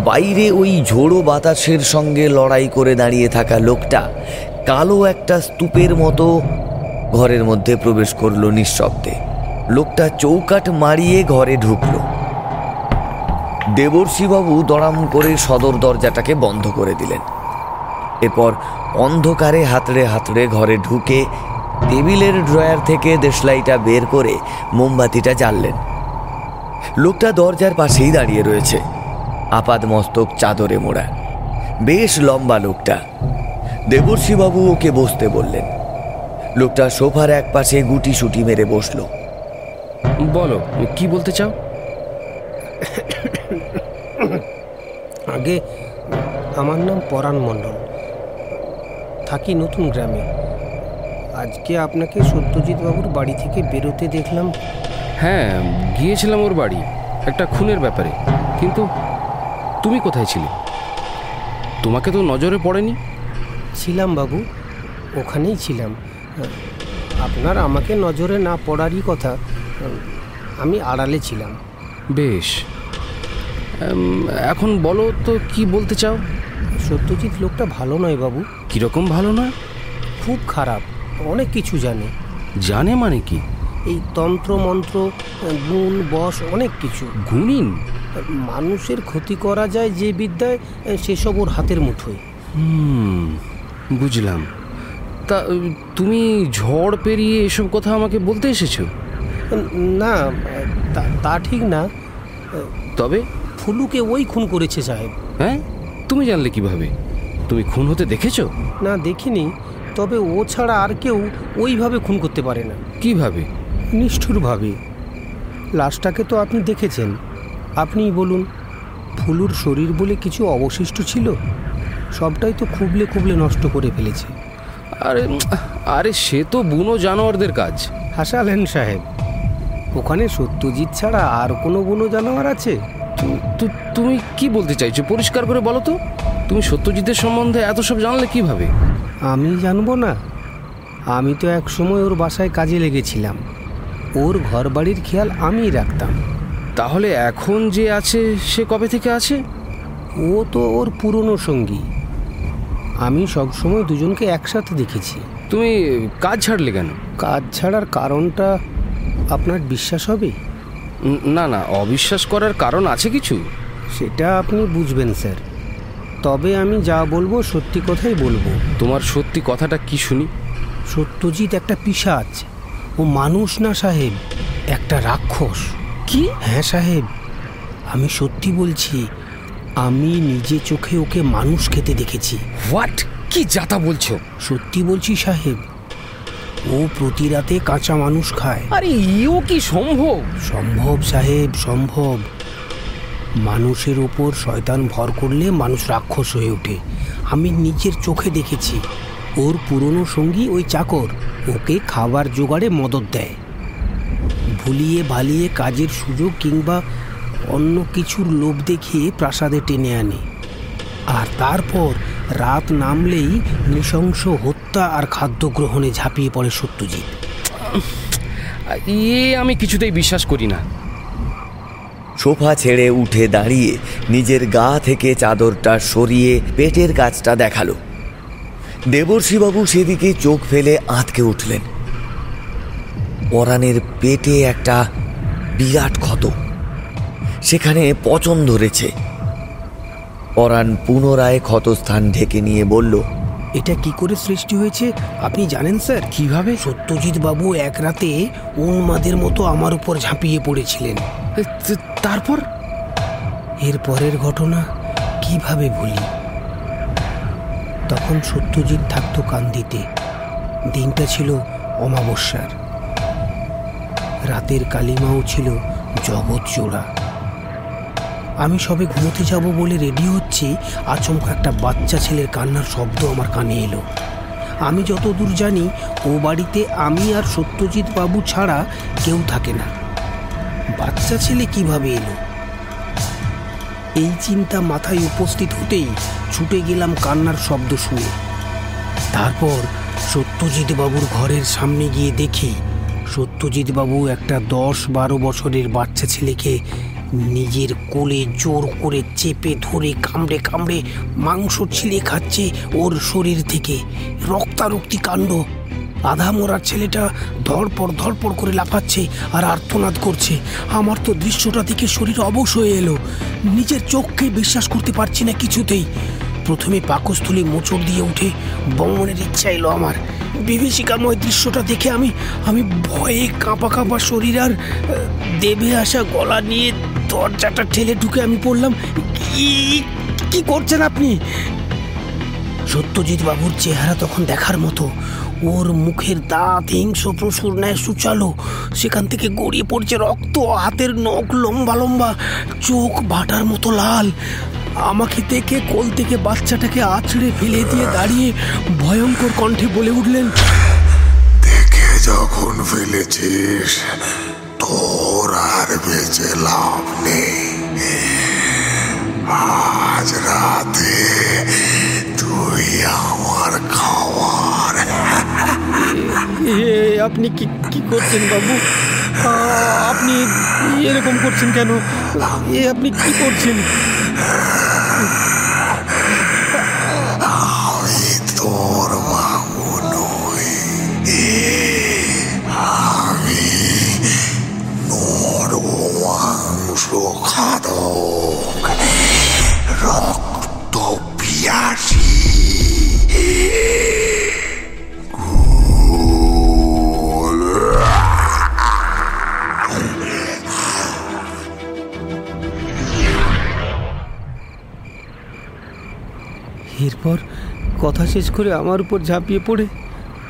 বাইরে ওই ঝোড়ো বাতাসের সঙ্গে লড়াই করে দাঁড়িয়ে থাকা লোকটা কালো একটা স্তূপের মতো ঘরের মধ্যে প্রবেশ করল নিঃশব্দে। লোকটা চৌকাট মারিয়ে ঘরে ঢুকলো। দেবর্ষীবাবু দড়াম করে সদর দরজাটাকে বন্ধ করে দিলেন। এরপর অন্ধকারে হাতড়ে হাতড়ে ঘরে ঢুকে টেবিলের ড্রয়ার থেকে দেশলাইটা বের করে মোমবাতিটা জ্বাললেন। লোকটা দরজার পাশেই দাঁড়িয়ে রয়েছে। আপাদ মস্তক চাদরে মোড়া। বেশ লম্বা লোকটা। দেবর্ষীবাবু ওকে বসতে বললেন। লোকটা সোফার এক পাশে গুটি সুটি মেরে বসল। বলো কি বলতে চাও? আগে আমার নাম পরাণ মণ্ডল। থাকি নতুন গ্রামে। আজকে আপনাকে সত্যজিৎ বাবুর বাড়ি থেকে বেরোতে দেখলাম। হ্যাঁ গিয়েছিলাম ওর বাড়ি একটা খুনের ব্যাপারে। কিন্তু তুমি কোথায় ছিলে? তোমাকে তো নজরে পড়েনি? ছিলাম বাবু ওখানেই ছিলাম। আপনার আমাকে নজরে না পড়ারই কথা আমি আড়ালে ছিলাম। বেশ। এখন বলো তো কি বলতে চাও? সত্যজিৎ লোকটা ভালো নয় বাবু। কীরকম ভালো না খুব খারাপ অনেক কিছু জানে। জানে মানে কি? এই তন্ত্র মন্ত্র গুণ বশ অনেক কিছু। গুণিন? মানুষের ক্ষতি করা যায় যে বিদ্যায় সেসব ওর হাতের মুঠোয়। বুঝলাম। তা তুমি ঝড় পেরিয়ে এসব কথা আমাকে বলতে এসেছ? না তা- তা ঠিক না। তবে? ফুলুকে ওই খুন করেছে সাহেব। হ্যাঁ? তুমি জানলে কীভাবে? তুমি খুন হতে দেখেছ? না দেখিনি। তবে ও ছাড়া আর কেউ ওইভাবে খুন করতে পারে না। কীভাবে? নিষ্ঠুরভাবে। লাশটাকে তো আপনি দেখেছেন। আপনিই বলুন ফুলুর শরীর বলে কিছু অবশিষ্ট ছিল? সবটাই তো খুবলে খুবলে নষ্ট করে ফেলেছে। আরে আরে সে তো বুনো জানোয়ারদের কাজ। হাসালেন সাহেব ওখানে সত্যজিৎ ছাড়া আর কোনো বুনো জানোয়ার আছে? তুমি কি বলতে চাইছো? পরিষ্কার করে বলো তো। তুমি সত্যজিতের সম্বন্ধে এত সব জানলে কীভাবে? আমি জানব না। আমি তো এক সময় ওর বাসায় কাজে লেগেছিলাম। ওর ঘর বাড়ির খেয়াল আমিই রাখতাম। তাহলে এখন যে আছে সে কবে থেকে আছে? ও তো ওর পুরনো সঙ্গী। আমি সবসময় দুজনকে একসাথে দেখেছি। তুমি কাজ ছাড়লে কেন? কাজ ছাড়ার কারণটা আপনার বিশ্বাস হবে? না না অবিশ্বাস করার কারণ আছে কিছু? সেটা আপনি বুঝবেন স্যার। তবে আমি যা বলব সত্যি কথাই বলব। তোমার সত্যি কথাটা কি শুনি? সত্যজিৎ একটা পিশাচ ও মানুষ না সাহেব একটা রাক্ষস। কি? হ্যাঁ সাহেব আমি সত্যি বলছি আমি নিজে চোখে ওকে মানুষ খেতে দেখেছি। হোয়াট কি যাতা বলছো? সত্যি বলছি সাহেব ও প্রতি রাতে কাঁচা মানুষ খায়। আরে ইও কি সম্ভব? সম্ভব সাহেব সম্ভব। মানুষের ওপর শয়তান ভর করলে মানুষ রাক্ষস হয়ে ওঠে। আমি নিজের চোখে দেখেছি। ওর পুরনো সঙ্গী ওই চাকর ওকে খাবার জোগাড়ে মদত দেয়। ভুলিয়ে ভালিয়ে কাজের সুযোগ কিংবা অন্য কিছুর লোভ দেখিয়ে প্রাসাদে টেনে আনে। আর তারপর রাত নামলেই নৃশংস হত্যা আর খাদ্য গ্রহণে ঝাঁপিয়ে পড়ে সত্যজিৎ। এ আমি কিছুতেই বিশ্বাস করি না। সোফা ছেড়ে উঠে দাঁড়িয়ে নিজের গা থেকে চাদরটা সরিয়ে পেটের কাজটা দেখাল। দেবর্ষীবাবু সেদিকে চোখ ফেলে আঁতকে উঠলেন। পরাণের পেটে একটা বিরাট ক্ষত। সেখানে পচন ধরেছে। পরাণ পুনরায় ক্ষতস্থান ঢেকে নিয়ে বলল, এটা কি করে সৃষ্টি হয়েছে? আপনি জানেন, স্যার? কীভাবে? সত্যজিৎ বাবু এক রাতে উন্মাদের মতো আমার উপর ঝাঁপিয়ে পড়েছিলেন। তারপর? এর পরের ঘটনা কীভাবে ভুলি? তখন সত্যজিৎ থাকতো কান্দিতে। দিনটা ছিল অমাবস্যার। রাতের কালিমাও ছিল জগৎ জোড়া। আমি সবে ঘুমোতে যাব বলে রেডি হচ্ছি, আচমকা একটা বাচ্চা ছেলের কান্নার শব্দ আমার কানে এলো। আমি যতদূর জানি, ও বাড়িতে আমি আর সত্যজিৎ বাবু ছাড়া কেউ থাকে না। বাচ্চা ছেলে কীভাবে এলো? এই চিন্তা মাথায় উপস্থিত হতেই ছুটে গেলাম কান্নার শব্দ শুনে। তারপর সত্যজিৎ বাবুর ঘরের সামনে গিয়ে দেখি, সত্যজিৎ বাবু একটা দশ বারো বছরের বাচ্চা ছেলেকে নিজের কোলে জোর করে চেপে ধরে কামড়ে কামড়ে মাংস ছিলে খাচ্ছে ওর শরীর থেকে। রক্তারক্তি কাণ্ড। আধা মরার ছেলেটা ধরপড় ধরপড় করে লাফাচ্ছে আর আর্তনাদ করছে। আমার তো দৃশ্যটা দেখে শরীর অবশ হয়ে এলো। নিজের চোখকে বিশ্বাস করতে পারছি না কিছুতেই। প্রথমে পাকস্থলী মোচড় দিয়ে উঠে বমনের ইচ্ছা এলো আমার। বিভীষিকাময় দৃশ্যটা দেখে আমি আমি ভয়ে কাঁপা কাঁপা শরীর আর দেবে আসা গলা নিয়ে দরজাটা ঠেলে ঢুকে আমি পড়লাম। কি করছেন আপনি? সত্যজিৎ বাবুর চেহারা তখন দেখার মতো। ওর মুখের দাঁত হিংস প্রসুর ন্যায় সুচালো। সেখান থেকে গড়িয়ে পড়ছে রক্ত, হাতের নখ লম্বা লম্বা, চোখ বাটার মতো লাল। আমাকে দেখে কোল থেকে বাচ্চাটাকে আছড়ে ফেলে দিয়ে দাঁড়িয়ে ভয়ঙ্কর কণ্ঠে বলে উঠলেন, দেখে যখন ফেলেছিস, তোর আর বেঁচে লাভ নেই আজ রাতে তুই আমার খাওয়ার। আপনি কি কি করছেন বাবু? আপনি এরকম করছেন কেন? এ, আপনি কি করছেন? মাংস খাদক রক্ত পিয়াসী এরপর কথা শেষ করে আমার উপর ঝাঁপিয়ে পড়ে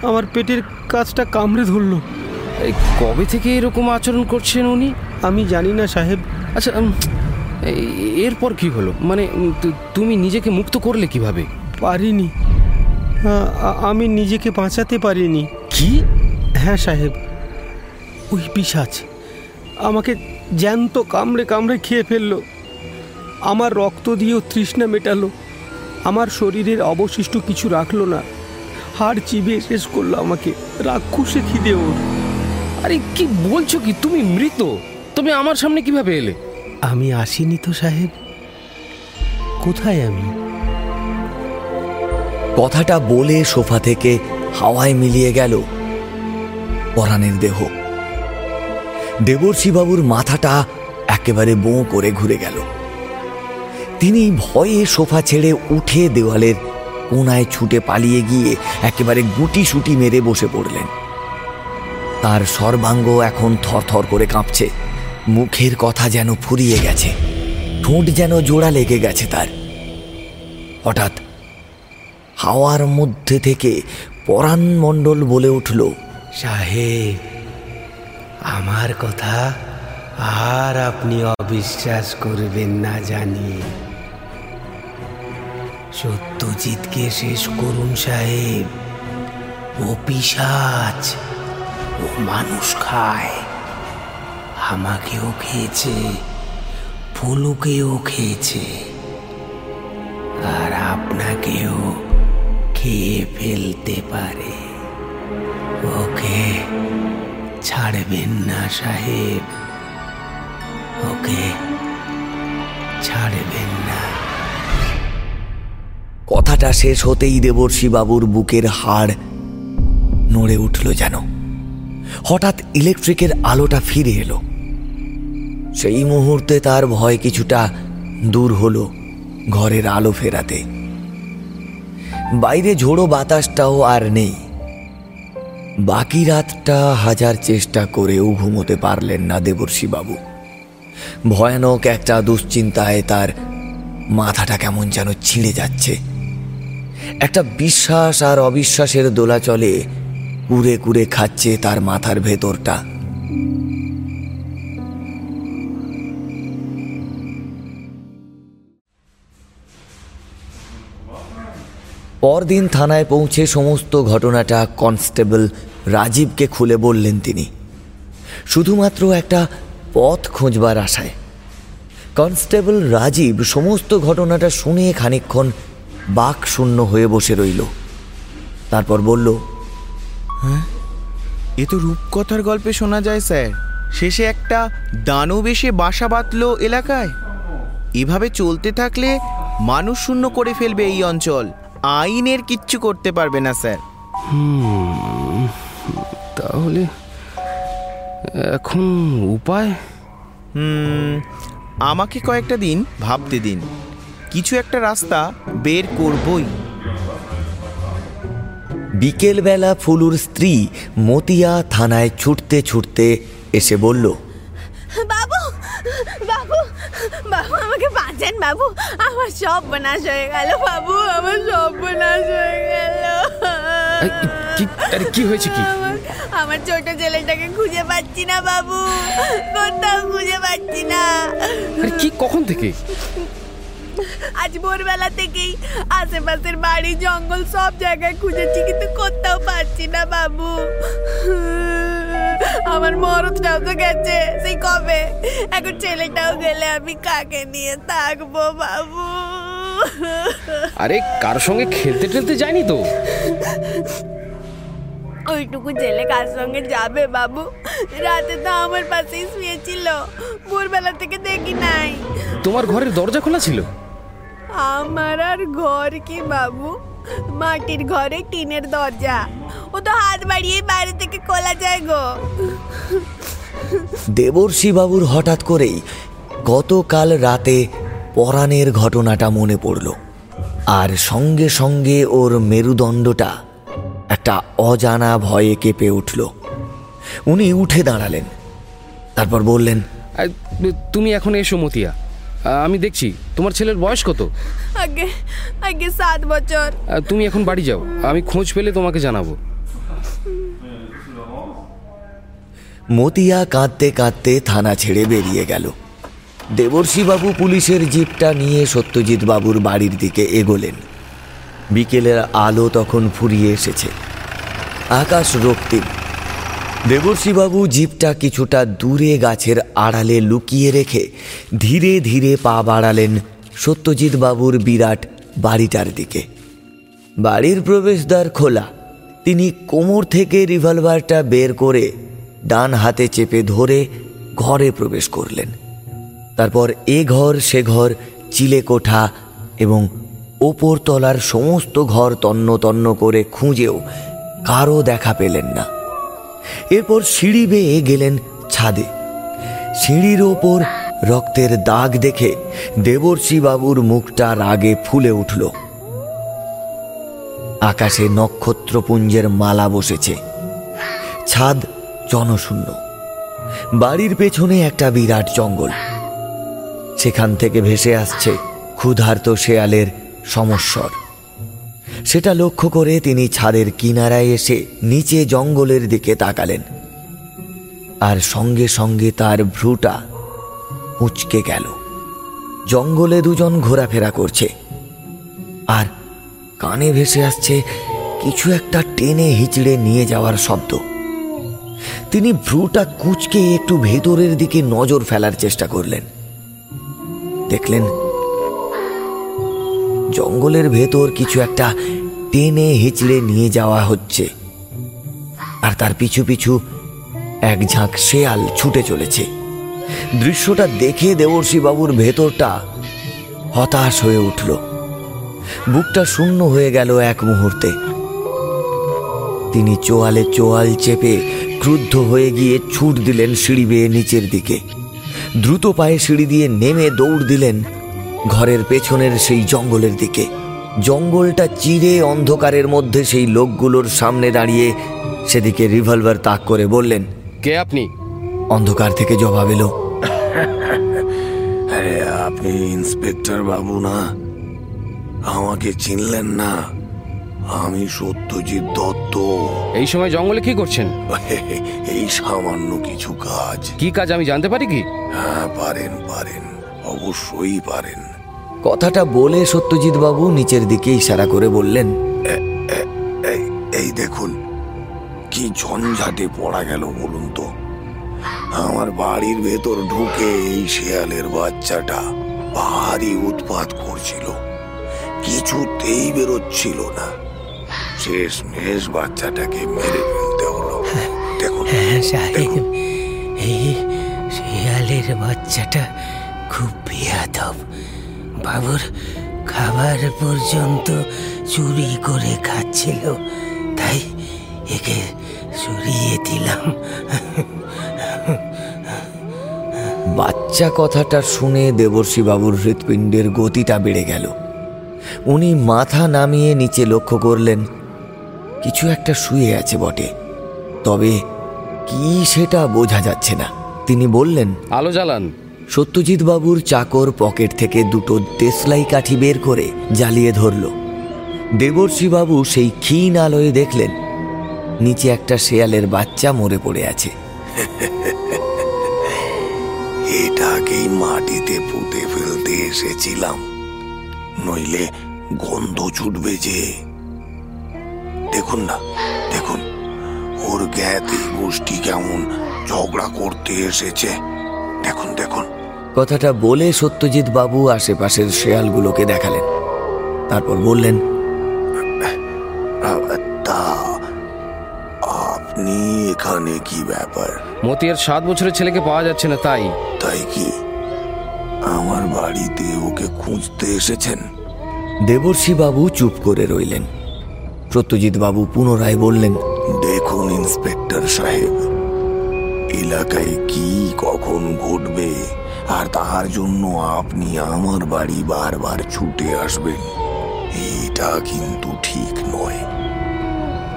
আমার পেটের কাজটা কামড়ে ধরলো। এই কবে থেকে এরকম আচরণ করছেন উনি? আমি জানি না সাহেব আচ্ছা এরপর কি হলো? মানে তুমি নিজেকে মুক্ত করলে কীভাবে? পারিনি। আমি নিজেকে বাঁচাতে পারিনি। কি? হ্যাঁ সাহেব। ওই পিসাচ আমাকে জ্যান্ত কামড়ে কামড়ে খেয়ে ফেলল। আমার রক্ত দিয়েও তৃষ্ণা মেটালো। আমার শরীরের অবশিষ্ট কিছু রাখল না। হাড় চিবিয়ে শেষ করল আমাকে। রাক্ষসে খিদে ওর। আরে কি বলছো কি? তুমি মৃত। তুমি আমার সামনে কীভাবে এলে? আমি আসিনি তো, সাহেব। কোথায় আমি? কথাটা বলে সোফা থেকে হাওয়ায় মিলিয়ে গেল পরাণের দেহ। দেবর্ষীবাবুর মাথাটা একেবারে বোঁ করে ঘুরে গেল। তিনি ভয়ে সোফা ছেড়ে উঠে দেওয়ালের কোনায় ছুটে পালিয়ে গিয়ে একেবারে গুটি সুটি মেরে বসে পড়লেন। তার সর্বাঙ্গ এখন থরথর করে কাঁপছে। মুখের কথা যেন ফুরিয়ে গেছে। ঠোঁট যেন জোড়া লেগে গেছে তার। হঠাৎ হাওয়ার মধ্যে থেকে পরাণ মণ্ডল বলে উঠল, সাহেব, আমার কথা আর আপনি অবিশ্বাস করবেন না জানি। সত্যজিৎকে শেষ করুন সাহেব। ও পিসাচ ও মানুষ খায়। আমাকেও খেয়েছে, ফুলুকেও খেয়েছে, আর আপনাকেও খেয়ে ফেলতে পারে। ওকে ছাড়বেন না সাহেব। ওকে ছাড়বেন না। কথাটা শেষ হতেই দেবর্ষী বাবুর বুকের হাড় নড়ে উঠল যেন। হঠাৎ ইলেকট্রিকের আলোটা ফিরে এলো। সেই মুহূর্তে তার ভয় কিছুটা দূর হলো ঘরের আলো ফেরাতে। বাইরে ঝোড়ো বাতাসটাও আর নেই। বাকি রাতটা হাজার চেষ্টা করেও ঘুমোতে পারলেন না দেবর্ষী বাবু ভয়ানক একটা দুশ্চিন্তায় তার মাথাটা কেমন যেন ছিঁড়ে যাচ্ছে। একটা বিশ্বাস আর অবিশ্বাসের দোলাচলে কুড়ে কুড়ে খাচ্ছে তার মাথার ভেতরটা। পরদিন থানায় পৌঁছে সমস্ত ঘটনাটা কনস্টেবল রাজীবকে খুলে বললেন তিনি। শুধুমাত্র একটা পথ খোঁজবার আশায়। কনস্টেবল রাজীব সমস্ত ঘটনাটা শুনে খানিকক্ষণ বাক শূন্য হয়ে বসে রইল। তারপর বলল হ্যাঁ? এ তো রূপকথার গল্পে শোনা যায় স্যার। শেষে একটা দানব এসে বাসা বাঁধলো এলাকায়। এভাবে চলতে থাকলে মানুষ শূন্য করে ফেলবে এই অঞ্চল। আইনের কিচ্ছু করতে পারবে না স্যার। তাহলে এখন উপায়? হুম আমাকে কয়েকটা দিন ভাবতে দিন। কিছু একটা রাস্তা বের করবই। বিকেলবেলা ফুলুর স্ত্রী মতিয়া থানায় ছুটতে ছুটতে এসে বলল বাবু বাবু বাবু আমাকে বাঁচান বাবু। আমার সব বনাশ হয়ে গেল বাবু আমার সব বনাশ হয়ে গেল। কি হয়েছে কি? আমার- আমার ছোট ছেলেটাকে খুঁজে পাচ্ছি না বাবু। কোথাও খুঁজে পাচ্ছি না। আরে কি কখন থেকে? আজ ভোরবেলা থেকেই আশেপাশের বাড়ি জঙ্গল সব জায়গায় খুঁজেছি কিন্তু কোথাও পাচ্ছি না বাবু। আমার মরদটাও তো গেছে সেই কবে? এখন ছেলেটাও গেলে আমি কাকে নিয়ে থাকব বাবু? আরে কার সঙ্গে খেলতে টেলতে যায়নি তো? ওইটুকু ছেলে কার সঙ্গে যাবে বাবু? রাতে তো আমার পাশেই শুয়েছিল ভোরবেলা থেকে দেখি নাই। তোমার ঘরের দরজা খোলা ছিল? আমার আর ঘর কি বাবু? মাটির ঘরে টিনের দরজা। ও তো হাত বাড়িয়ে বাইরে থেকে খোলা যায় গো। দেবর্ষী বাবুর হঠাৎ করেই গতকাল রাতে পরাণের ঘটনাটা মনে পড়ল। আর সঙ্গে সঙ্গে ওর মেরুদণ্ডটা একটা অজানা ভয়ে কেঁপে উঠল। উনি উঠে দাঁড়ালেন। তারপর বললেন আর, তুমি এখন এসো মতিয়া। আমি দেখছি তোমার ছেলের বয়স কত? আগে আগে সাত বছর। তুমি এখন বাড়ি যাও আমি খোঁজ পেলে তোমাকে জানাব। মতিয়া কাঁদতে কাঁদতে থানা ছেড়ে বেরিয়ে গেল। দেবর্ষীবাবু পুলিশের জিপটা নিয়ে সত্যজিৎ বাবুর বাড়ির দিকে এগোলেন। বিকেলের আলো তখন ফুরিয়ে এসেছে। আকাশ রক্তিম দেবর্ষীবাবু জিপটা কিছুটা দূরে গাছের আড়ালে লুকিয়ে রেখে ধীরে ধীরে পা বাড়ালেন সত্যজিৎ বাবুর বিরাট বাড়িটার দিকে। বাড়ির প্রবেশদ্বার খোলা। তিনি কোমর থেকে রিভলভারটা বের করে ডান হাতে চেপে ধরে ঘরে প্রবেশ করলেন। তারপর এ ঘর, সে ঘর, চিলে কোঠা এবং ওপর তলার সমস্ত ঘর তন্ন তন্ন করে খুঁজেও কারও দেখা পেলেন না। এরপর সিঁড়ি বেয়ে গেলেন ছাদে। সিঁড়ির ওপর রক্তের দাগ দেখে বাবুর মুখটা রাগে ফুলে উঠল। আকাশে নক্ষত্রপুঞ্জের মালা বসেছে। ছাদ জনশূন্য। বাড়ির পেছনে একটা বিরাট জঙ্গল। সেখান থেকে ভেসে আসছে ক্ষুধার্ত শেয়ালের সমস্বর। সেটা লক্ষ্য করে তিনি ছাদের কিনারায় এসে নিচে জঙ্গলের দিকে তাকালেন। আর সঙ্গে সঙ্গে তার ভ্রুটা উঁচকে গেল। জঙ্গলে দুজন ঘোরাফেরা করছে। আর কানে ভেসে আসছে কিছু একটা টেনে হিচড়ে নিয়ে যাওয়ার শব্দ। তিনি ভ্রুটা কুচকে একটু ভেতরের দিকে নজর ফেলার চেষ্টা করলেন। দেখলেন, জঙ্গলের ভেতর কিছু একটা টেনে হিচড়ে নিয়ে যাওয়া হচ্ছে। আর তার পিছু পিছু এক ঝাঁক শেয়াল ছুটে চলেছে। দৃশ্যটা দেখে বাবুর ভেতরটা হতাশ হয়ে উঠল। বুকটা শূন্য হয়ে গেল এক মুহূর্তে। তিনি চোয়ালে চোয়াল চেপে ক্রুদ্ধ হয়ে গিয়ে ছুট দিলেন সিঁড়ি বেয়ে নিচের দিকে। দ্রুত পায়ে সিঁড়ি দিয়ে নেমে দৌড় দিলেন ঘরের পেছনের সেই জঙ্গলের দিকে। জঙ্গলটা চিরে অন্ধকারের মধ্যে সেই লোকগুলোর সামনে দাঁড়িয়ে সেদিকে রিভলভার তাক করে বললেন কে আপনি? অন্ধকার থেকে জবাব এলো। আরে আপনি ইন্সপেক্টর বাবু না? আমাকে চিনলেন না। আমি সত্যজিৎ দত্ত। এই সময় জঙ্গলে কি করছেন? এই সামান্য কিছু কাজ। কি কাজ আমি জানতে পারি কি? হ্যাঁ পারেন পারেন। অবশ্যই পারেন। কথাটা বলে সত্যজিৎ বাবু নিচের দিকে ইশারা করে বললেন এই দেখুন কি ঝঞ্ঝাটে পড়া গেল বলুন তো। আমার বাড়ির ভেতর ঢুকে এই শেয়ালের বাচ্চাটা ভারী উৎপাত করছিল। কিছুতেই বেরোচ্ছিল না। শেষ মেষ বাচ্চাটাকে মেরে ফেলতে হলো। দেখুন হ্যাঁ সাহেব। এই শিয়ালের বাচ্চাটা খুব বেয়াদব। বাবুর খাবার পর্যন্ত চুরি করে খাচ্ছিল। তাই একে সরিয়ে দিলাম। বাচ্চা কথাটা শুনে দেবর্ষী বাবুর হৃৎপিণ্ডের গতিটা বেড়ে গেল। উনি মাথা নামিয়ে নিচে লক্ষ্য করলেন কিছু একটা শুয়ে আছে বটে। তবে কি সেটা বোঝা যাচ্ছে না। তিনি বললেন আলো জ্বালান। সত্যজিৎ বাবুর চাকর পকেট থেকে দুটো দেশলাই কাঠি বের করে জ্বালিয়ে ধরল। দেবর্ষী বাবু সেই ক্ষীণ আলোয় দেখলেন, নিচে একটা শেয়ালের বাচ্চা মরে পড়ে আছে। এটাকেই মাটিতে পুঁতে ফেলতে এসেছিলাম, নইলে গন্ধ ছুটবে যে। দেখুন না, দেখুন, ওর জ্ঞাতি গোষ্ঠী কেমন ঝগড়া করতে এসেছে। দেখুন দেখুন। কথাটা বলে সত্যজিৎ বাবু আশেপাশের শেয়ালগুলোকে দেখালেন। তারপর বললেন তা আপনি এখানে কি ব্যাপার? মতিয়ার সাত বছরের ছেলেকে পাওয়া যাচ্ছে না তাই। তাই কি? আমার বাড়িতে ওকে খুঁজতে এসেছেন? দেবর্ষী বাবু চুপ করে রইলেন। সত্যজিৎ বাবু পুনরায় বললেন দেখুন ইন্সপেক্টর সাহেব এলাকায় কি কখন ঘটবে? আর তাহার জন্য আপনি আমার বাড়ি বারবার ছুটে আসবেন। এটা কিন্তু ঠিক নয়।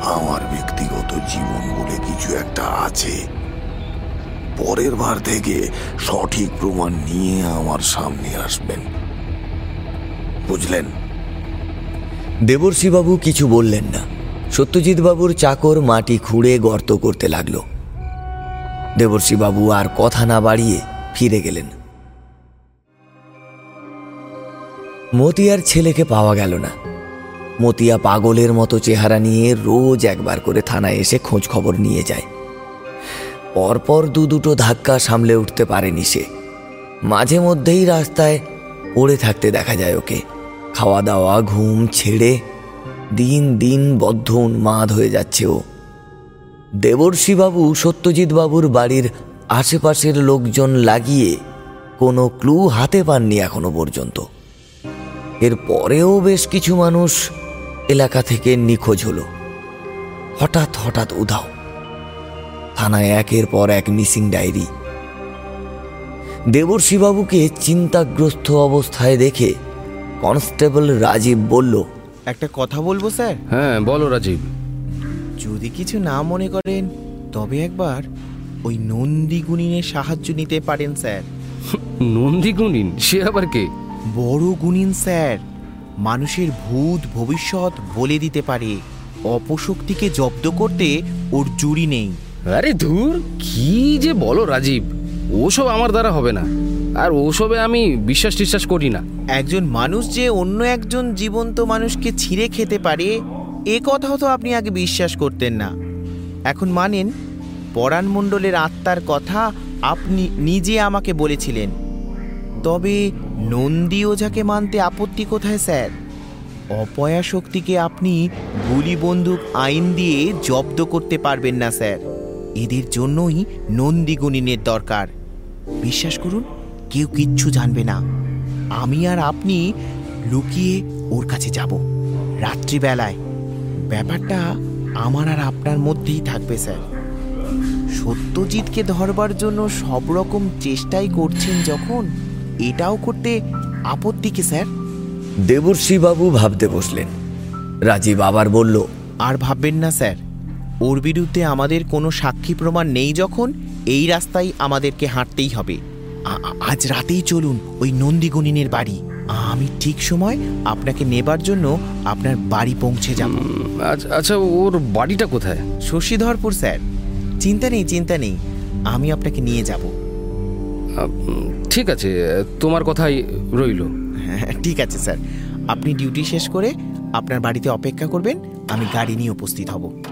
আমার ব্যক্তিগত জীবন বলে কিছু একটা আছে। পরের বার থেকে সঠিক প্রমাণ নিয়ে আমার সামনে আসবেন। বুঝলেন? দেবর্ষী বাবু কিছু বললেন না। সত্যজিৎ বাবুর চাকর মাটি খুঁড়ে গর্ত করতে লাগল। দেবর্ষী বাবু আর কথা না বাড়িয়ে ফিরে গেলেন। মতিয়ার ছেলেকে পাওয়া গেল না। মতিয়া পাগলের মতো চেহারা নিয়ে রোজ একবার করে থানায় এসে খোঁজ খবর নিয়ে যায়। পরপর দু দুটো ধাক্কা সামলে উঠতে পারেনি সে। মাঝে মধ্যেই রাস্তায় পড়ে থাকতে দেখা যায় ওকে। খাওয়া দাওয়া ঘুম ছেড়ে দিন দিন বদ্ধ উন্মাদ হয়ে যাচ্ছে ও। দেবর্ষী বাবু সত্যজিৎ বাবুর বাড়ির আশেপাশের লোকজন লাগিয়ে কোনো ক্লু হাতে পাননি এখনও পর্যন্ত। এর পরেও বেশ কিছু মানুষ এলাকা থেকে নিখোঁজ হলো। হঠাৎ হঠাৎ উধাও। থানায় একের পর এক মিসিং ডায়েরি। দেবর্ষী বাবুকে চিন্তাগ্রস্ত অবস্থায় দেখে কনস্টেবল রাজীব বলল একটা কথা বলব স্যার? হ্যাঁ বলো রাজীব। যদি কিছু না মনে করেন তবে একবার ওই নন্দী গুণিনের সাহায্য নিতে পারেন স্যার। নন্দী গুণিন সে আবার কে? বড় গুণিন স্যার মানুষের ভূত ভবিষ্যৎ বলে দিতে পারে। অপশক্তিকে জব্দ করতে ওর জুড়ি নেই। আরে ধুর কি যে বলো রাজীব ওসব আমার দ্বারা হবে না। আর ওসবে আমি বিশ্বাস টিশ্বাস করি না। একজন মানুষ যে অন্য একজন জীবন্ত মানুষকে ছিঁড়ে খেতে পারে এ কথাও তো আপনি আগে বিশ্বাস করতেন না। এখন মানেন পরাণ মণ্ডলের আত্মার কথা আপনি নিজে আমাকে বলেছিলেন। তবে নন্দী ওঝাকে মানতে আপত্তি কোথায়, স্যার? অপয়া শক্তিকে আপনি গুলি বন্দুক, আইন দিয়ে জব্দ করতে পারবেন না, স্যার। এদের জন্যই নন্দীগুণিনের দরকার। বিশ্বাস করুন, কেউ কিচ্ছু জানবে না। আমি আর আপনি লুকিয়ে ওর কাছে যাব, রাত্রিবেলায়। ব্যাপারটা আমার আর আপনার মধ্যেই থাকবে, স্যার। সত্যজিৎকে ধরবার জন্য সব রকম চেষ্টাই করছেন যখন এটাও করতে আপত্তি কি স্যার? দেবর্ষী বাবু ভাবতে বসলেন। রাজীব আবার বলল আর ভাববেন না স্যার। ওর বিরুদ্ধে আমাদের কোনো সাক্ষী প্রমাণ নেই যখন এই রাস্তায় আমাদেরকে হাঁটতেই হবে। আজ রাতেই চলুন ওই নন্দীগুণিনের বাড়ি। আমি ঠিক সময় আপনাকে নেবার জন্য আপনার বাড়ি পৌঁছে যাব। আচ্ছা আচ্ছা ওর বাড়িটা কোথায়? শশীধরপুর স্যার। চিন্তা নেই চিন্তা নেই। আমি আপনাকে নিয়ে যাব। ঠিক আছে তোমার কথাই রইল। হ্যাঁ, ঠিক আছে স্যার। আপনি ডিউটি শেষ করে আপনার বাড়িতে অপেক্ষা করবেন আমি গাড়ি নিয়ে উপস্থিত হব।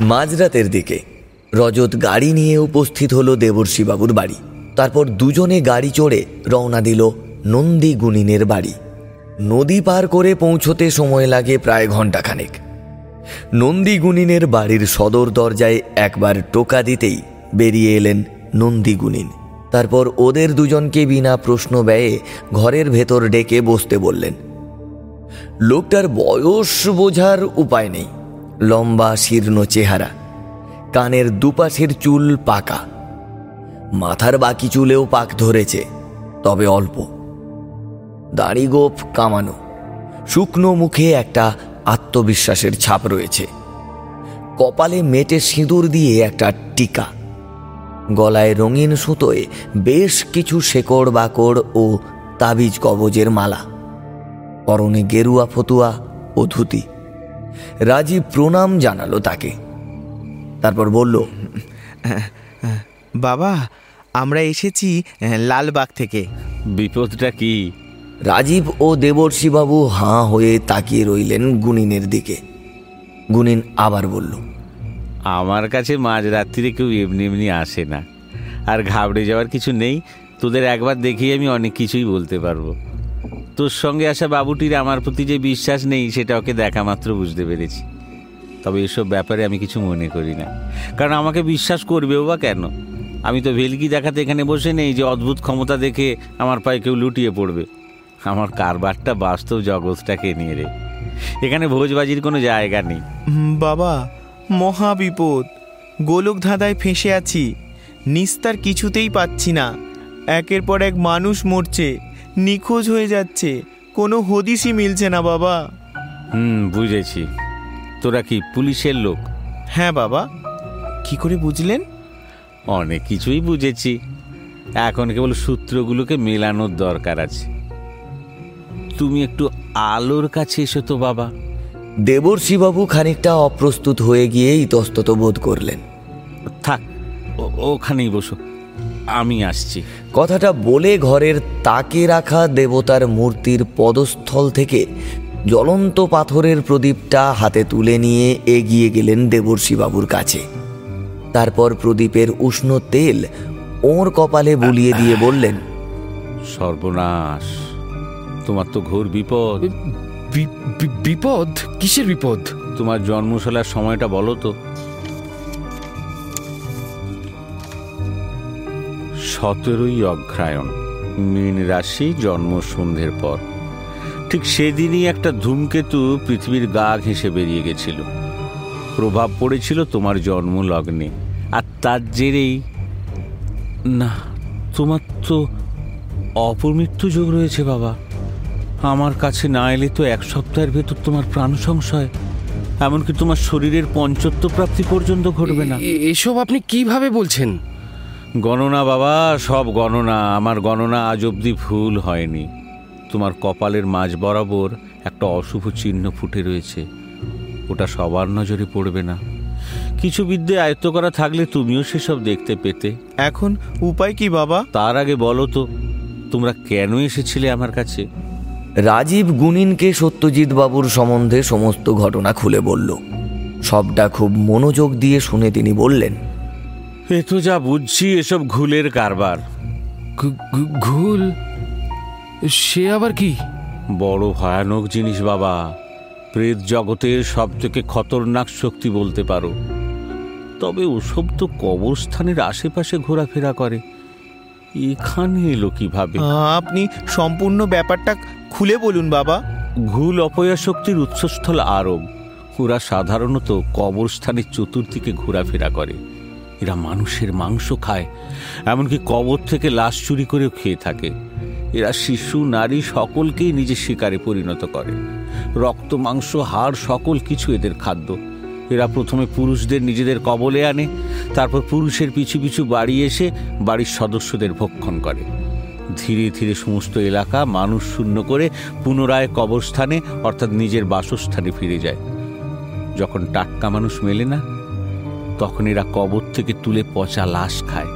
মাঝরাতের দিকে রজত গাড়ি নিয়ে উপস্থিত হলো দেবর্ষী বাবুর বাড়ি। তারপর দুজনে গাড়ি চড়ে রওনা দিল নন্দী গুনিনের বাড়ি। নদী পার করে পৌঁছতে সময় লাগে প্রায় ঘন্টাখানেক নন্দীগুনিনের বাড়ির সদর দরজায় একবার টোকা দিতেই বেরিয়ে এলেন নন্দীগুনিন তারপর ওদের দুজনকে বিনা প্রশ্ন ব্যয়ে ঘরের ভেতর ডেকে বসতে বললেন, লোকটার বয়স বোঝার উপায় নেই। লম্বা, শীর্ণ চেহারা। কানের দুপাশের চুল পাকা। মাথার বাকি চুলেও পাক ধরেছে, তবে অল্প। দাড়ি গোপ কামানো। শুকনো মুখে একটা আত্মবিশ্বাসের ছাপ রয়েছে। কপালে মেটে সিঁদুর দিয়ে একটা টিকা। গলায় রঙিন সুতোয় বেশ কিছু শেকড় বাকড় ও তাবিজ কবজের মালা। পরনে গেরুয়া ফতুয়া ও ধুতি। রাজীব প্রণাম জানালো তাকে। তারপর বলল বাবা আমরা এসেছি লালবাগ থেকে। বিপদটা কি? রাজীব ও দেবর্ষিবাবু হাঁ হয়ে তাকিয়ে রইলেন গুনিনের দিকে। গুনিন আবার বলল, আমার কাছে মাঝরাত্রিরে কেউ এমনি এমনি আসে না। আর ঘাবড়ে যাওয়ার কিছু নেই। তোদের একবার দেখেই আমি অনেক কিছুই বলতে পারব। তোর সঙ্গে আসা বাবুটির আমার প্রতি যে বিশ্বাস নেই, সেটা ওকে দেখা মাত্র বুঝতে পেরেছি। তবে এসব ব্যাপারে আমি কিছু মনে করি না। কারণ আমাকে বিশ্বাস করবেও বা কেন? আমি তো ভেলকি দেখাতে এখানে বসে নেই যে অদ্ভুত ক্ষমতা দেখে আমার পায়ে কেউ লুটিয়ে পড়বে। আমার কারবারটা বাস্তব জগৎটাকে নিয়ে রে। এখানে ভোজবাজির কোনো জায়গা নেই। বাবা মহা বিপদ। গোলক ধাঁধায় ফেঁসে আছি। নিস্তার কিছুতেই পাচ্ছি না। একের পর এক মানুষ মরছে। নিখোঁজ হয়ে যাচ্ছে। কোনো হদিসই মিলছে না বাবা। হুম বুঝেছি। তোরা কি পুলিশের লোক? হ্যাঁ বাবা। কি করে বুঝলেন? অনেক কিছুই বুঝেছি। এখন কেবল সূত্রগুলোকে মেলানোর দরকার আছে। তুমি একটু আলোর কাছে এসো তো বাবা। দেবর্ষিবাবু খানিকটা অপ্রস্তুত হয়ে গিয়ে ইতস্তত বোধ করলেন। থাক ওখানেই বসো আমি আসছি। কথাটা বলে ঘরের তাকে রাখা দেবতার মূর্তির পদস্থল থেকে জ্বলন্ত পাথরের প্রদীপটা হাতে তুলে নিয়ে এগিয়ে গেলেন দেবর্ষিবাবুর কাছে। তারপর প্রদীপের উষ্ণ তেল ওর কপালে বুলিয়ে দিয়ে বললেন সর্বনাশ। তোমার তো ঘোর বিপদ। বিপদ? কিসের বিপদ? তোমার জন্মশালার সময়টা বলো তো। সতেরোই অগ্রায়ণ মীন রাশি জন্ম সন্ধ্যের পর। ঠিক সেদিনই একটা ধূমকেতু পৃথিবীর গা ঘেঁষে বেরিয়ে গেছিল। প্রভাব পড়েছিল তোমার জন্ম লগ্নে আর তার জেরেই না তোমার তো অপমৃত্যু যোগ রয়েছে বাবা। আমার কাছে না এলে তো এক সপ্তাহের ভেতর তোমার প্রাণ সংশয়। এমনকি তোমার শরীরের পঞ্চত্ব প্রাপ্তি পর্যন্ত ঘটবে না। এসব আপনি কীভাবে বলছেন? গণনা বাবা সব গণনা। আমার গণনা আজ অবধি ভুল হয়নি। তোমার কপালের মাঝ বরাবর একটা অশুভ চিহ্ন ফুটে রয়েছে। ওটা সবার নজরে পড়বে না। কিছু বিদ্যে আয়ত্ত করা থাকলে তুমিও সেসব দেখতে পেতে। এখন উপায় কি বাবা? তার আগে বলো তো তোমরা কেন এসেছিলে আমার কাছে? রাজীব গুনিনকে সত্যজিৎ বাবুর সম্বন্ধে সমস্ত ঘটনা খুলে বলল। সবটা খুব মনোযোগ দিয়ে শুনে তিনি বললেন এ তো যা বুঝছি এসব ঘুলের কারবার। ঘুল? সে আবার কি? বড় ভয়ানক জিনিস বাবা। প্রেত জগতের সব থেকে খতরনাক শক্তি বলতে পারো। তবে ওসব তো কবরস্থানের আশেপাশে ঘোরাফেরা করে। এখানে এলো কীভাবে? আপনি সম্পূর্ণ ব্যাপারটা খুলে বলুন বাবা। ঘুল অপয়া শক্তির উৎসস্থল আরব। ওরা সাধারণত কবরস্থানের চতুর্দিকে ঘোরাফেরা করে। এরা মানুষের মাংস খায় এমনকি কবর থেকে লাশ চুরি করেও খেয়ে থাকে। এরা শিশু নারী সকলকেই নিজের শিকারে পরিণত করে। রক্ত মাংস হাড় সকল কিছু এদের খাদ্য। এরা প্রথমে পুরুষদের নিজেদের কবলে আনে, তারপর পুরুষের পিছু পিছু বাড়ি এসে বাড়ির সদস্যদের ভক্ষণ করে। ধীরে ধীরে সমস্ত এলাকা মানুষ শূন্য করে পুনরায় কবরস্থানে, অর্থাৎ নিজের বাসস্থানে ফিরে যায়। যখন টাটকা মানুষ মেলে না, তখন এরা কবর থেকে তুলে পচা লাশ খায়।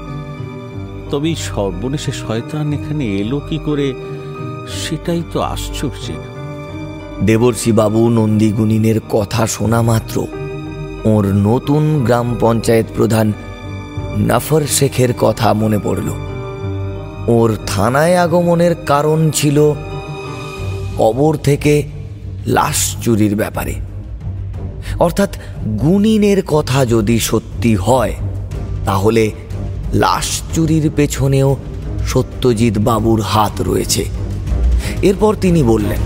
তবে এই সর্বনেশে শয়তান এখানে এলো কি করে, সেটাই তো আশ্চর্যের। দেবর্ষি বাবু নন্দীগুনিনের কথা শোনা মাত্র। ওর নতুন গ্রাম পঞ্চায়েত প্রধান নাফর শেখের কথা মনে পড়ল। ওর থানায় আগমনের কারণ ছিল কবর থেকে লাশ চুরির ব্যাপারে। অর্থাৎ গুনিনের কথা যদি সত্যি হয়, তাহলে লাশ চুরির পেছনেও সত্যজিৎ বাবুর হাত রয়েছে। এরপর তিনি বললেন,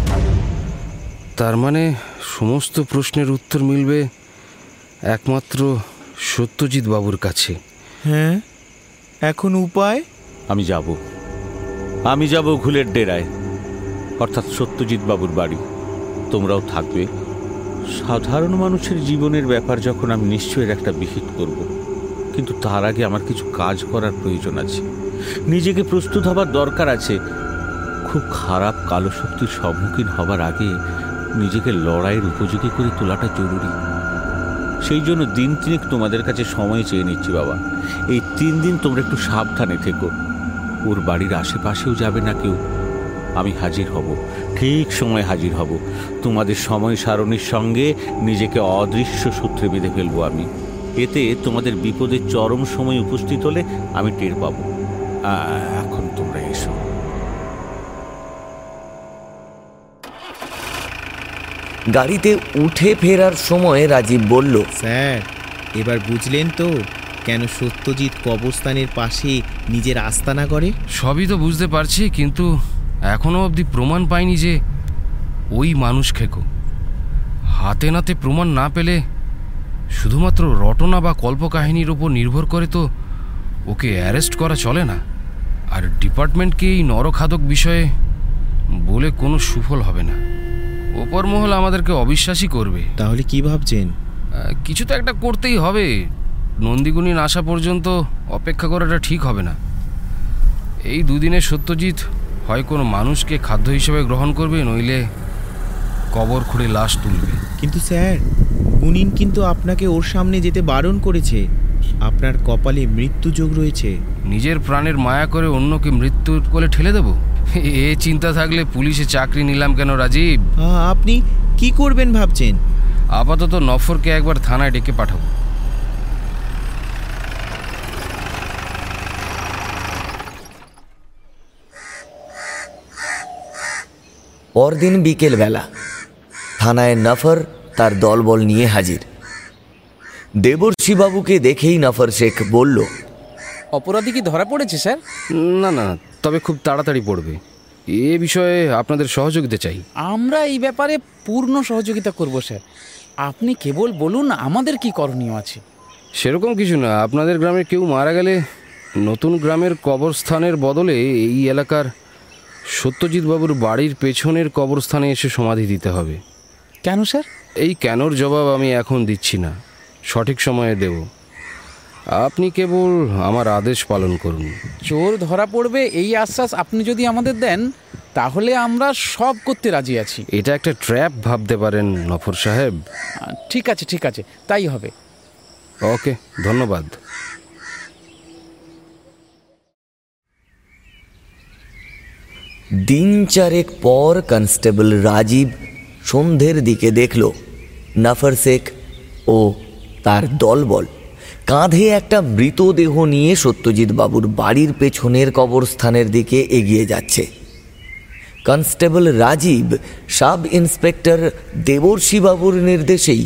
তার মানে সমস্ত প্রশ্নের উত্তর মিলবে একমাত্র সত্যজিৎ বাবুর কাছে। হ্যাঁ? এখন উপায়? আমি যাব। আমি যাব ঘুলের ডেরায়। অর্থাৎ সত্যজিৎ বাবুর বাড়ি। তোমরাও থাকবে। সাধারণ মানুষের জীবনের ব্যাপার যখন আমি নিশ্চয়ের একটা বিহিত করব। কিন্তু তার আগে আমার কিছু কাজ করার প্রয়োজন আছে। নিজেকে প্রস্তুত হবার দরকার আছে। খুব খারাপ কালো শক্তির সম্মুখীন হবার আগে নিজেকে লড়াইয়ের উপযোগী করে তোলাটা জরুরি। সেই জন্য দিন তিনেক তোমাদের কাছে সময় চেয়ে নিচ্ছি, বাবা। এই তিন দিন তোমরা একটু সাবধানে থেকো। ওর বাড়ির আশেপাশেও যাবে না কেউ। আমি হাজির হব। ঠিক সময় হাজির হব। তোমাদের সময় সারণীর সঙ্গে নিজেকে অদৃশ্য সূত্রে বেঁধে ফেলব আমি। এতে তোমাদের বিপদের চরম সময় উপস্থিত হলে আমি টের পাবো। এখন তোমরা গাড়িতে উঠে ফেরার সময় রাজীব বলল স্যার এবার বুঝলেন তো কেন সত্যজিৎ কবরস্থানের পাশে নিজের আস্তানা করে? সবই তো বুঝতে পারছি কিন্তু এখনও অবধি প্রমাণ পাইনি যে ওই মানুষ খেকো। হাতে নাতে প্রমাণ না পেলে শুধুমাত্র রটনা বা কল্পকাহিনীর ওপর নির্ভর করে তো ওকে অ্যারেস্ট করা চলে না। আর ডিপার্টমেন্টকে এই নরখাদক বিষয়ে বলে কোনো সুফল হবে না। ওপর মহল আমাদেরকে অবিশ্বাসই করবে। তাহলে কি ভাবছেন? কিছু তো একটা করতেই হবে। নন্দীগুণিন আসা পর্যন্ত অপেক্ষা করাটা ঠিক হবে না। এই দুদিনে সত্যজিৎ হয় কোনো মানুষকে খাদ্য হিসেবে গ্রহণ করবে নইলে কবর খুঁড়ে লাশ তুলবে। কিন্তু স্যার গুনিন কিন্তু আপনাকে ওর সামনে যেতে বারণ করেছে। আপনার কপালে মৃত্যু যোগ রয়েছে। নিজের প্রাণের মায়া করে অন্যকে মৃত্যুর কোলে ঠেলে দেব? এ চিন্তা থাকলে পুলিশে চাকরি নিলাম কেন রাজীব? আপনি কি করবেন ভাবছেন? আপাতত নফরকে একবার থানায় ডেকে পাঠাবো। পরদিন বিকেলবেলা থানায় নফর তার দলবল নিয়ে হাজির। দেবর্ষিবাবুকে দেখেই নফর শেখ বলল অপরাধী কি ধরা পড়েছে স্যার? না না তবে খুব তাড়াতাড়ি পড়বে। এ বিষয়ে আপনাদের সহযোগিতা চাই। আমরা এই ব্যাপারে পূর্ণ সহযোগিতা করব স্যার। আপনি কেবল বলুন আমাদের কি করণীয় আছে। সেরকম কিছু না আপনাদের গ্রামে কেউ মারা গেলে নতুন গ্রামের কবরস্থানের বদলে এই এলাকার সত্যজিৎ বাবুর বাড়ির পেছনের কবরস্থানে এসে সমাধি দিতে হবে। কেন স্যার? এই কেনর জবাব আমি এখন দিচ্ছি না। সঠিক সময়ে দেব। আপনি কেবল আমার আদেশ পালন করুন। চোর ধরা পড়বে এই আশ্বাস আপনি যদি আমাদের দেন তাহলে আমরা সব করতে রাজি আছি। এটা একটা ট্র্যাপ ভাবতে পারেন নফর সাহেব। ঠিক আছে ঠিক আছে তাই হবে। ওকে ধন্যবাদ। দিন চারেক পর কনস্টেবল রাজীব সন্ধ্যের দিকে দেখল নাফর শেখ ও তার দলবল। কাঁধে একটা মৃতদেহ নিয়ে সত্যজিৎ বাবুর বাড়ির পেছনের কবরস্থানের দিকে এগিয়ে যাচ্ছে। Constable Rajib, sub inspector Debarshi বাবুর নির্দেশেই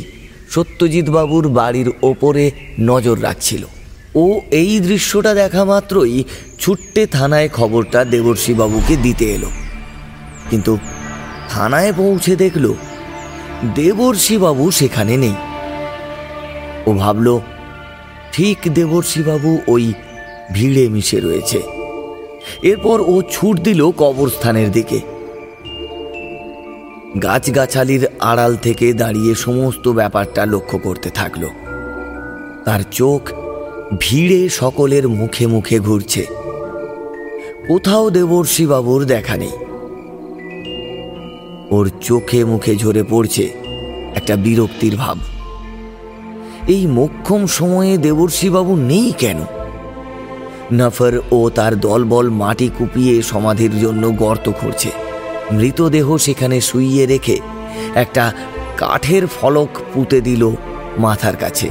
সত্যজিৎ বাবুর বাড়ির ওপরে নজর রাখছিল। ও এই দৃশ্যটা দেখা মাত্রই ছুট্টে থানায় খবরটা দেবর্ষী বাবুকে দিতে এলো। কিন্তু থানায় পৌঁছে দেখল, দেবর্ষী বাবু সেখানে নেই। ও ভাবল ঠিক দেবর্ষী বাবু ওই ভিড়ে মিশে রয়েছে। এরপর ও ছুট দিল কবরস্থানের দিকে। গাছগাছালির আড়াল থেকে দাঁড়িয়ে সমস্ত ব্যাপারটা লক্ষ্য করতে থাকল। তার চোখ ভিড়ে সকলের মুখে মুখে ঘুরছে। কোথাও দেবর্ষী বাবুর দেখা নেই। ওর চোখে মুখে ঝরে পড়ছে একটা বিরক্তির ভাব। এই মোক্ষম সময়ে দেবর্ষী বাবু নেই কেন? নফর ও তার দলবল মাটি কুপিয়ে সমাধির জন্য গর্ত খুঁড়ছে। মৃতদেহ সেখানে শুইয়ে রেখে একটা কাঠের ফলক পুঁতে দিল মাথার কাছে।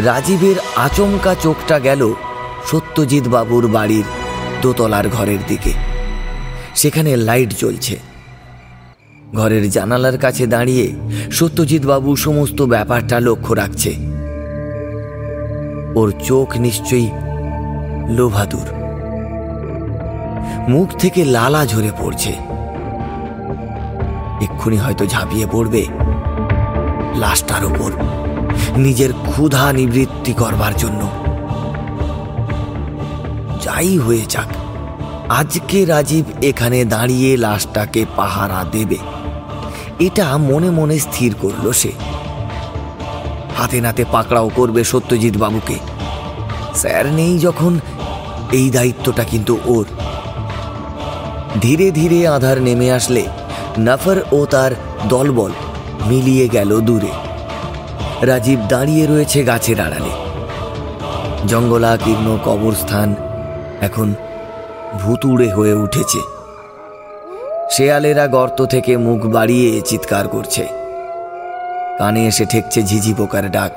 রাজীবের আচমকা চোখটা গেল সত্যজিৎ বাবুর বাড়ির দোতলার ঘরের দিকে। সেখানে লাইট জ্বলছে। ঘরের জানালার কাছে দাঁড়িয়ে সত্যজিৎ বাবু সমস্ত ব্যাপারটা লক্ষ্য রাখছে। ওর চোখ নিশ্চয়ই লোভাদুর। মুখ থেকে লালা ঝরে পড়ছে। এক্ষুনি হয়তো ঝাঁপিয়ে পড়বে লাশটার ওপর, নিজের ক্ষুধা নিবৃত্তি করবার জন্য। যাই হয়ে যাক, আজকে রাজীব এখানে দাঁড়িয়ে লাশটাকে পাহারা দেবে। এটা মনে মনে স্থির করল সে। হাতে নাতে পাকড়াও করবে সত্যজিৎ বাবুকে। স্যার নেই যখন, এই দায়িত্বটা কিন্তু ওর। ধীরে ধীরে আধার নেমে আসলে নাফার ও তার দলবল মিলিয়ে গেল দূরে। রাজীব দাঁড়িয়ে রয়েছে গাছের আড়ালে। জঙ্গলাকীর্ণ কবরস্থান এখন ভুতুড়ে হয়ে উঠেছে। শেয়ালেরা গর্ত থেকে মুখ বাড়িয়ে চিৎকার করছে। কানে এসে ঠেকছে ঝিঝি পোকার ডাক।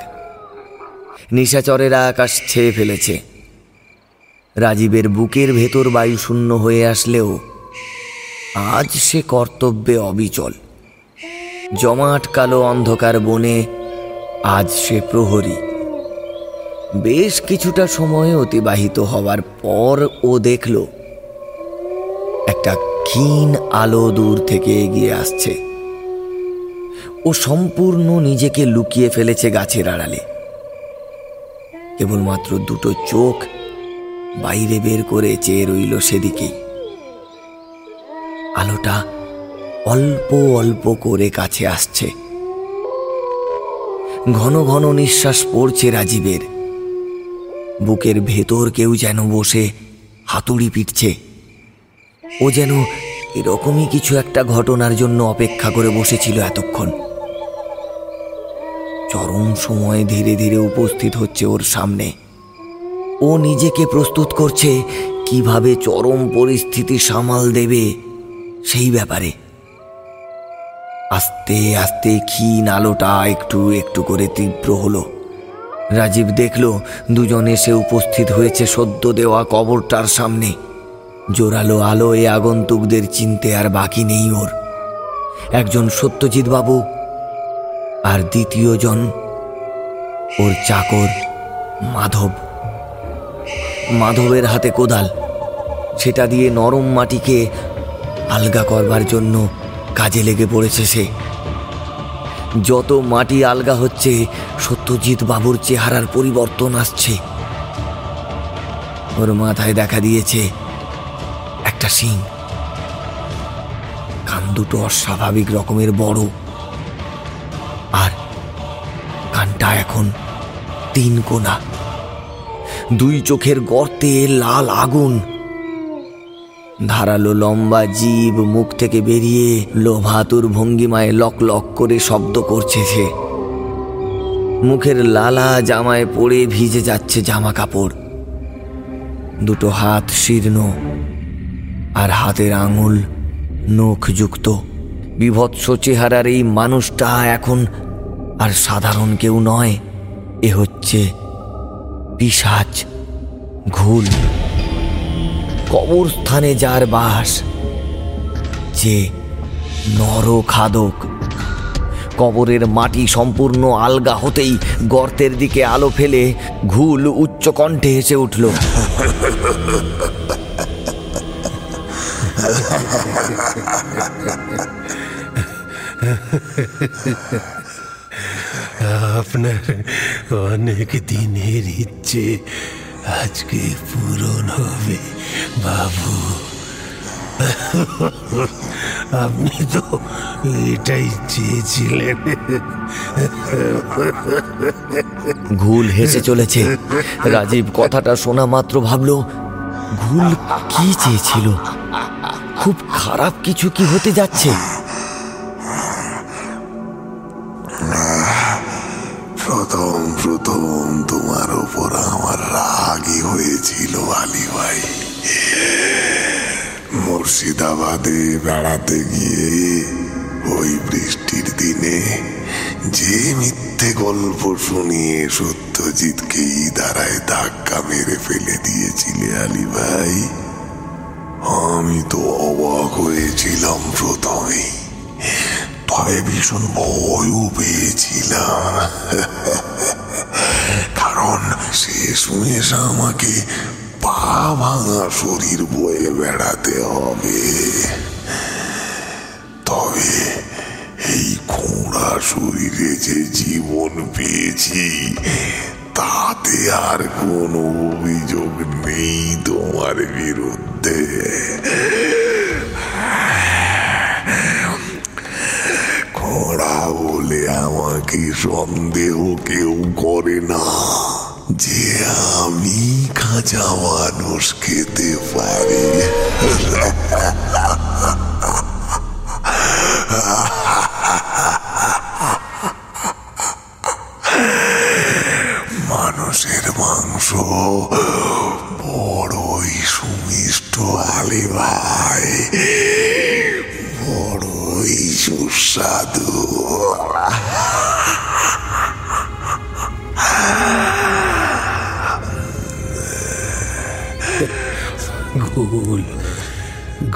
নিশাচরেরা আকাশ ছেয়ে ফেলেছে। রাজীবের বুকের ভেতর বায়ু শূন্য হয়ে আসলেও আজ সে কর্তব্যে অবিচল। জমাট কালো অন্ধকার বনে আজ সে প্রহরী। বেশ কিছুটা সময় অতিবাহিত হওয়ার পর ও দেখল, একটা ক্ষীণ আলো দূর থেকে এগিয়ে আসছে। ও সম্পূর্ণ নিজেকে লুকিয়ে ফেলেছে গাছের আড়ালে। কেবলমাত্র দুটো চোখ বাইরে বের করে চেয়ে রইল সেদিকেই আলোটা অল্প অল্প করে কাছে আসছে। ঘন ঘন নিঃশ্বাস পড়ছে রাজীবের। বুকের ভেতর কেউ যেন বসে হাতুড়ি পিটছে। ও যেন এরকমই কিছু একটা ঘটনার জন্য অপেক্ষা করে বসেছিল এতক্ষণ। চরম সময় ধীরে ধীরে উপস্থিত হচ্ছে ওর সামনে। ও নিজেকে প্রস্তুত করছে, কীভাবে চরম পরিস্থিতি সামাল দেবে সেই ব্যাপারে। আস্তে আস্তে ক্ষীণ আলোটা একটু একটু করে তীব্র হলো। রাজীব দেখল, দুজন এসে উপস্থিত হয়েছে সদ্য দেওয়া কবরটার সামনে। জোরালো আলো এ আগন্তুকদের চিনতে আর বাকি নেই ওর। একজন সত্যজিৎ বাবু আর দ্বিতীয়জন ওর চাকর মাধব। মাধবের হাতে কোদাল, সেটা দিয়ে নরম মাটিকে আলগা করবার জন্য কাজে লেগে পড়েছে সে। যত মাটি আলগা হচ্ছে সত্যজিৎ বাবুর চেহারার পরিবর্তন আসছে। ওর মাথায় দেখা দিয়েছে একটা শিং কান দুটো অস্বাভাবিক রকমের বড়। আর কানটা এখন তিন কোনা দুই চোখের গর্তে লাল আগুন। ধারালো লম্বা জীব মুখ থেকে বেরিয়ে লোভাতুর ভঙ্গিমায় লক লক করে শব্দ করছে সে। মুখের লালা জামায় পড়ে ভিজে যাচ্ছে জামা কাপড়। দুটো হাত শীর্ণ। আর হাতের আঙুল নখযুক্ত। বিভৎস চেহারার এই মানুষটা এখন আর সাধারণ কেউ নয়, এ হচ্ছে পিসাচ ঘুল। কবরস্থানে যার বাস, যে নর খাদক কবরের মাটি সম্পূর্ণ আলগা হতেই গর্তের দিকে আলো ফেলে ঘুল উচ্চকণ্ঠে হেসে উঠল। আপনার অনেক দিনের ইচ্ছে আজকে পূরণ হবে, বাবু। আপনি তো এটাই চেয়েছিলেন। ঘুল হেসে চলেছে। রাজীব কথাটা শোনা মাত্র ভাবল, ঘুল কি চেয়েছিল? খুব খারাপ কিছু কি হতে যাচ্ছে? প্রথম প্রথম তোমার ওপর আমার রাগই হয়েছিল, আলী ভাই। মুর্শিদাবাদে বেড়াতে গিয়ে ওই বৃষ্টির দিনে যে মিথ্যে গল্প শুনিয়ে সত্য সত্যজিৎকেই দাঁড়ায় ধাক্কা মেরে ফেলে দিয়েছিলে, আলী ভাই। আমি তো অবাক হয়েছিলাম প্রথমে। তবে ভীষণ ভয়ও পেয়েছিলাম। কারণ শেষমেশ আমাকে পা ভাঙা শরীর বয়ে বেড়াতে হবে। তবে এই খোঁড়া শরীরে যে জীবন পেয়েছি তাতে আর কোনো অভিযোগ নেই তোমার বিরুদ্ধে। খোঁড়া বলে আমাকে সন্দেহ কেউ করে না। যে আমি কাঁচা মানুষ খেতে পারি। বড়ই সুমিষ্ট আলে বড়ই সুস্বাদু। গোল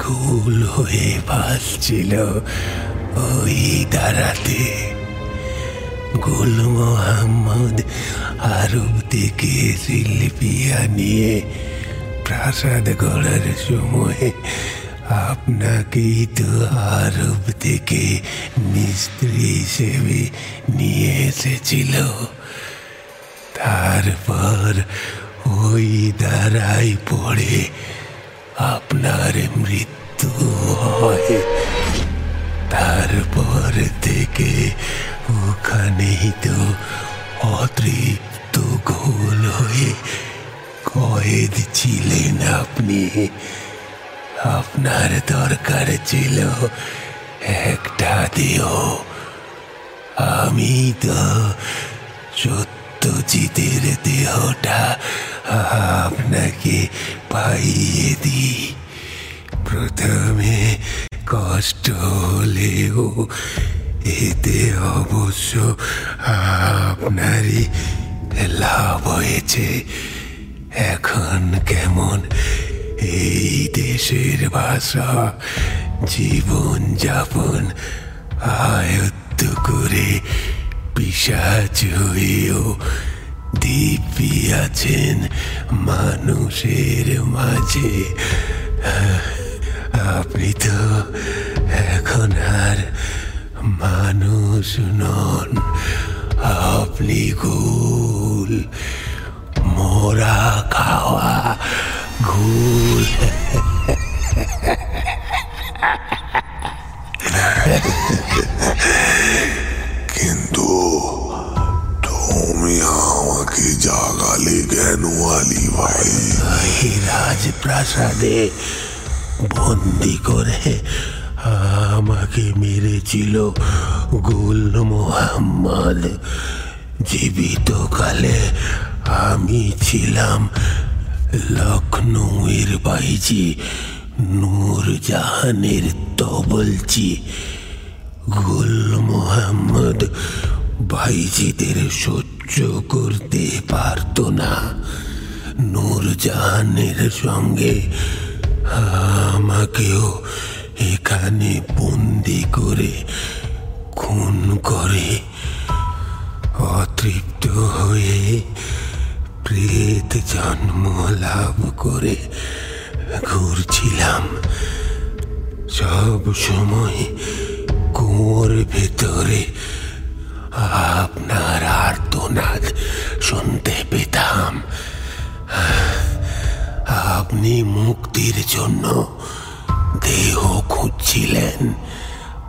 গোল হয়ে ভাসছিল ওই দাঁড়াতে গোল মোহাম্মদ আরব থেকে শিল্পিয়া নিয়ে প্রাসাদ গড়ার সময় আপনাকেই তো আরব থেকে মিস্ত্রি হিসেবে নিয়ে এসেছিল। তারপর ওই দাঁড়াই পড়ে আপনার মৃত্যু হয়। তারপর থেকে ওখানেই তো অতৃপ্ত গোল হয়ে কয়েদ ছিলেন আপনি। আপনার দরকার ছিল একটা দেহ। আমি তো সত্যজিতের দেহটা আপনাকে পাইয়ে দিই। প্রথমে কষ্ট হলেও এতে অবশ্য আপনারই লাভ হয়েছে। এখন কেমন? এই দেশের ভাষা জীবন যাপন আয়ত্ত করে পিসাচ হয়েও দিব্যি আছেন মানুষের মাঝে। আপনি তো এখন আর মানুষ নন আপনি গুল মোরা খাওয়া গুল কিন্তু তুমি আমাকে জাগালে কেন আলী ভাই? রাজপ্রাসাদে বন্দি করে আমাকে মেরেছিল গুল মোহাম্মদ। জীবিত কালে আমি ছিলাম লখনৌয়ের বাইজি নূর জাহানের তবলচি। গুল মোহাম্মদ ভাইজিদের সহ্য করতে পারত না। নূরজাহানের সঙ্গে আমাকেও এখানে বন্দি করে, খুন করে, অতৃপ্ত হয়ে প্রেত জন্ম লাভ করে ঘুরছিলাম। সব সময় কুয়োর ভেতরে। আপনার আর্তনাদ শুনতে পেতাম। আপনি মুক্তির জন্য দেহ খুঁজছিলেন।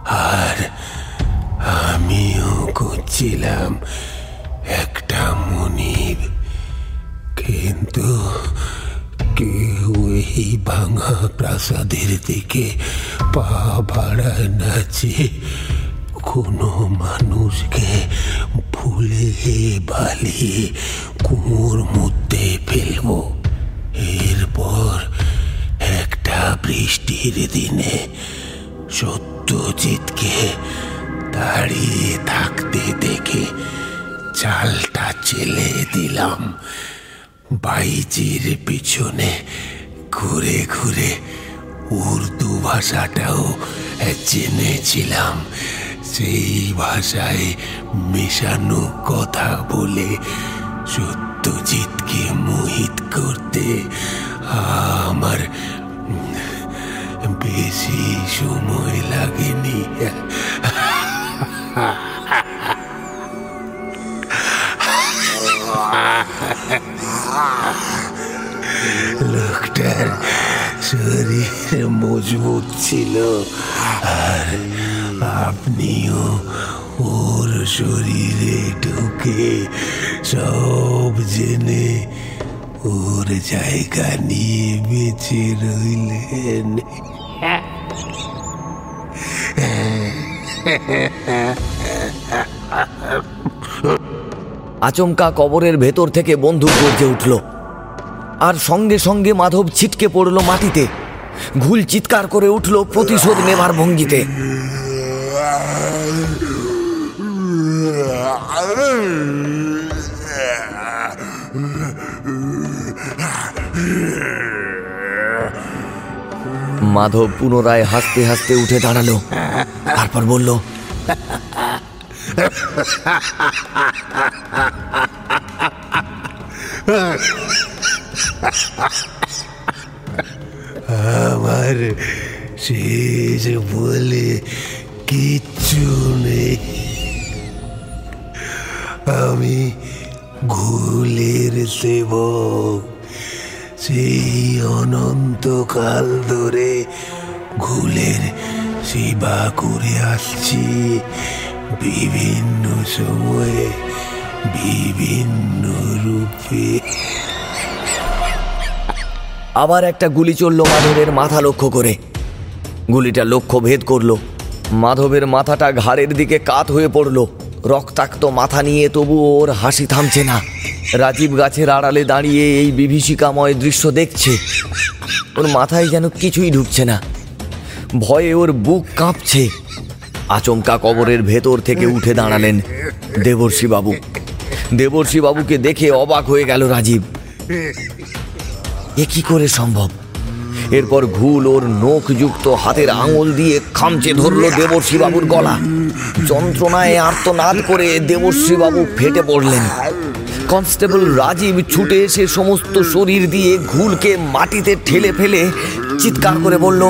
আর আমিও খুঁজছিলাম একটা মনিব। কিন্তু কেউ এই ভাঙা প্রাসাদের দিকে পা বাড়ায় না যে কোনো মানুষকে ভুলে বালিয়ে কুয়োর মধ্যে ফেলব। এরপর একটা বৃষ্টির দিনে সত্যজিৎকে দাঁড়িয়ে থাকতে দেখে চালটা চেলে দিলাম। বাইজির পিছনে ঘুরে ঘুরে উর্দু ভাষাটাও জেনেছিলাম। সেই ভাষায় মেশানো কথা বলে সত্যজিৎকে মোহিত করতে আমার বেশি সময় লাগেনি। লোকটার শরীর মজবুত ছিল আর আপনিও ওর শরীরে ঢুকে সব জেনে ওর জায়গা নিয়ে বেঁচে রইলেন। আচমকা কবরের ভেতর থেকে বন্দুক গর্জে উঠল। আর সঙ্গে সঙ্গে মাধব ছিটকে পড়ল মাটিতে। ঘুল চিৎকার করে উঠল প্রতিশোধ নেবার ভঙ্গিতে। মাধব পুনরায় হাসতে হাসতে উঠে দাঁড়াল। তারপর বলল, আমার শেষ বলে কিচ্ছু নেই। আমি ঘুলের সেবক। সেই অনন্তকাল ধরে ঘুলের সেবা করে আসছি। বিভিন্ন সময়ে বিভিন্ন রূপে। আবার একটা গুলি চলল মাধবের মাথা লক্ষ্য করে। গুলিটা লক্ষ্য ভেদ করল। মাধবের মাথাটা ঘাড়ের দিকে কাত হয়ে পড়ল। রক্তাক্ত মাথা নিয়ে তবু ওর হাসি থামছে না। রাজীব গাছের আড়ালে দাঁড়িয়ে এই বিভীষিকাময় দৃশ্য দেখছে। ওর মাথায় যেন কিছুই ঢুকছে না। ভয়ে ওর বুক কাঁপছে। আচমকা কবরের ভেতর থেকে উঠে দাঁড়ালেন দেবর্ষী বাবু দেবর্ষী বাবুকে দেখে অবাক হয়ে গেল রাজীব। এ কি করে সম্ভব? এরপর ঘুল ওর নখযুক্ত হাতের আঙুল দিয়ে খামচে ধরল দেবশ্রীবাবুর গলা। যন্ত্রণায় আর্তনাদ করে দেবশ্রীবাবু ফেটে পড়লেন। কনস্টেবল রাজীব ছুটে এসে সমস্ত শরীর দিয়ে ঘুলকে মাটিতে ঠেলে ফেলে চিৎকার করে বলল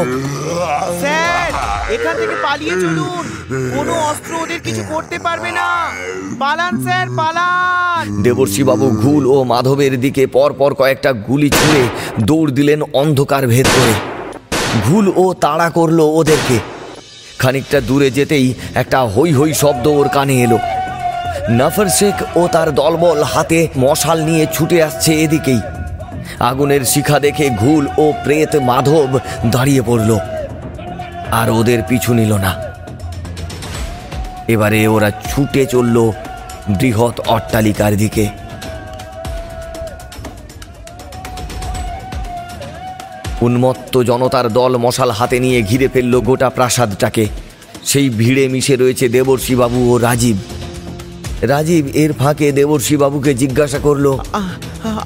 এখান থেকে পালিয়ে চলুন। কোনো অস্ত্র ওদের কিছু করতে পারবে না। পালান, স্যার, পালান। ঘুল ও মাধবের দিকে পরপর কয়েকটা গুলি ছুঁড়ে দৌড় দিলেন অন্ধকার ভেদ করে ঘুল ও তাড়া করল ওদেরকে। খানিকটা দূরে যেতেই একটা হই হই শব্দ ওর কানে এলো। নাফর শেখ ও তার দলবল হাতে মশাল নিয়ে ছুটে আসছে এদিকেই। আগুনের শিখা দেখে ঘুল ও প্রেত মাধব দাঁড়িয়ে পড়ল। আর ওদের পিছু নিল না। এবারে ওরা ছুটে চলল বৃহৎ অট্টালিকার দিকে। উন্মত্ত জনতার দল মশাল হাতে নিয়ে ঘিরে ফেলল গোটা প্রাসাদটাকে। সেই ভিড়ে মিশে রয়েছে দেবর্ষী বাবু ও রাজীব। রাজীব এর ফাঁকে দেবর্ষী বাবুকে জিজ্ঞাসা করল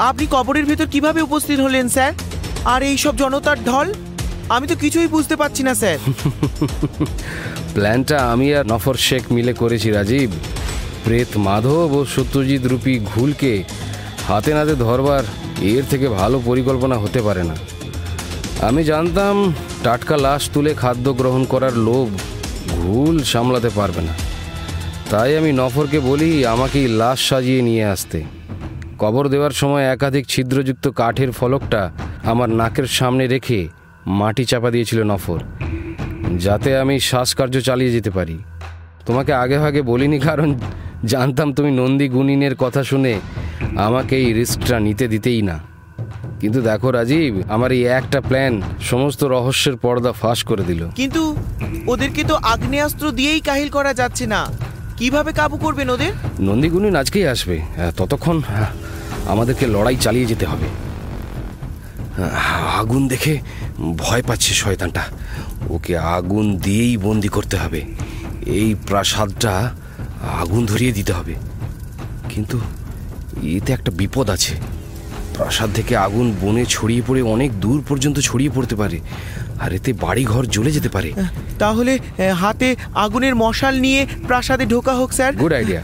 আপনি কবরের ভেতর কীভাবে উপস্থিত হলেন স্যার? আর এই সব জনতার ঢল? আমি তো কিছুই বুঝতে পারছি না স্যার। প্ল্যানটা আমি আর নফর শেখ মিলে করেছি, রাজীব। প্রেত মাধব ও সত্যজিৎ রূপী ঘুলকে হাতে নাতে ধরবার এর থেকে ভালো পরিকল্পনা হতে পারে না। আমি জানতাম টাটকা লাশ তুলে খাদ্য গ্রহণ করার লোভ ঘুল সামলাতে পারবে না। তাই আমি নফরকে বলি, আমাকেই লাশ সাজিয়ে নিয়ে আসতে। কবর দেওয়ার সময় একাধিক ছিদ্রযুক্ত কাঠের ফলকটা আমার নাকের সামনে রেখে মাটি চাপা দিয়েছিল নফর। যাতে আমি শ্বাসকার্য চালিয়ে যেতে পারি। তোমাকে আগে ভাগে বলিনি কারণ জানতাম তুমি নন্দী গুণিনের কথা শুনে আমাকে এই রিস্কটা নিতে দিতেই না। কিন্তু দেখো রাজীব আমার এই একটা প্ল্যান সমস্ত রহস্যের পর্দা ফাঁস করে দিল। কিন্তু ওদেরকে তো আগ্নেয়াস্ত্র দিয়েই কাহিল করা যাচ্ছে না। কীভাবে কাবু করবেন ওদের? নন্দীগুণিন আজকেই আসবে। আহ, ততক্ষণ আহ, আমাদেরকে লড়াই চালিয়ে যেতে হবে। আহ, আগুন দেখে ভয় পাচ্ছে শয়তানটা। ওকে আগুন দিয়েই বন্দি করতে হবে। এই প্রাসাদটা আগুন ধরিয়ে দিতে হবে। কিন্তু এতে একটা বিপদ আছে। প্রাসাদ থেকে আগুন বনে ছড়িয়ে পড়ে অনেক দূর পর্যন্ত ছড়িয়ে পড়তে পারে। আর এতে বাড়ি ঘর জ্বলে যেতে পারে। তাহলে হাতে আগুনের মশাল নিয়ে প্রাসাদে ঢোকা হোক স্যার। Good idea.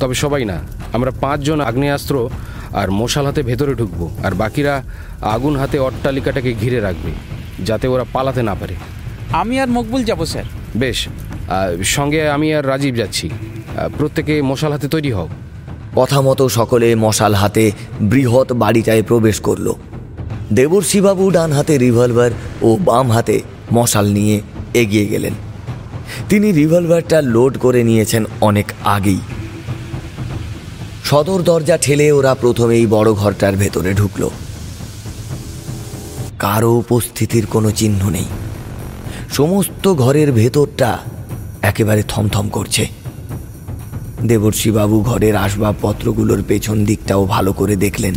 তবে সবাই না আমরা পাঁচজন আগ্নেয়াস্ত্র আর মশাল হাতে ভেতরে ঢুকবো। আর বাকিরা আগুন হাতে অট্টালিকাটাকে ঘিরে রাখবে যাতে ওরা পালাতে না পারে। আমি আর মকবুল যাব স্যার। বেশ। সঙ্গে আমি আর রাজীব যাচ্ছি। প্রত্যেকে মশাল হাতে তৈরি হও। কথা মতো সকলে মশাল হাতে বৃহৎ বাড়িটায় প্রবেশ করল। দেবর্ষিবাবু ডান হাতে রিভলভার ও বাম হাতে মশাল নিয়ে এগিয়ে গেলেন। তিনি রিভলভারটা লোড করে নিয়েছেন অনেক আগেই। সদর দরজা ঠেলে ওরা প্রথমেই বড় ঘরটার ভেতরে ঢুকল। কারও উপস্থিতির কোনো চিহ্ন নেই। সমস্ত ঘরের ভেতরটা একেবারে থমথম করছে। দেবর্ষিবাবু ঘরের আসবাবপত্রগুলোর পেছন দিকটাও ভালো করে দেখলেন।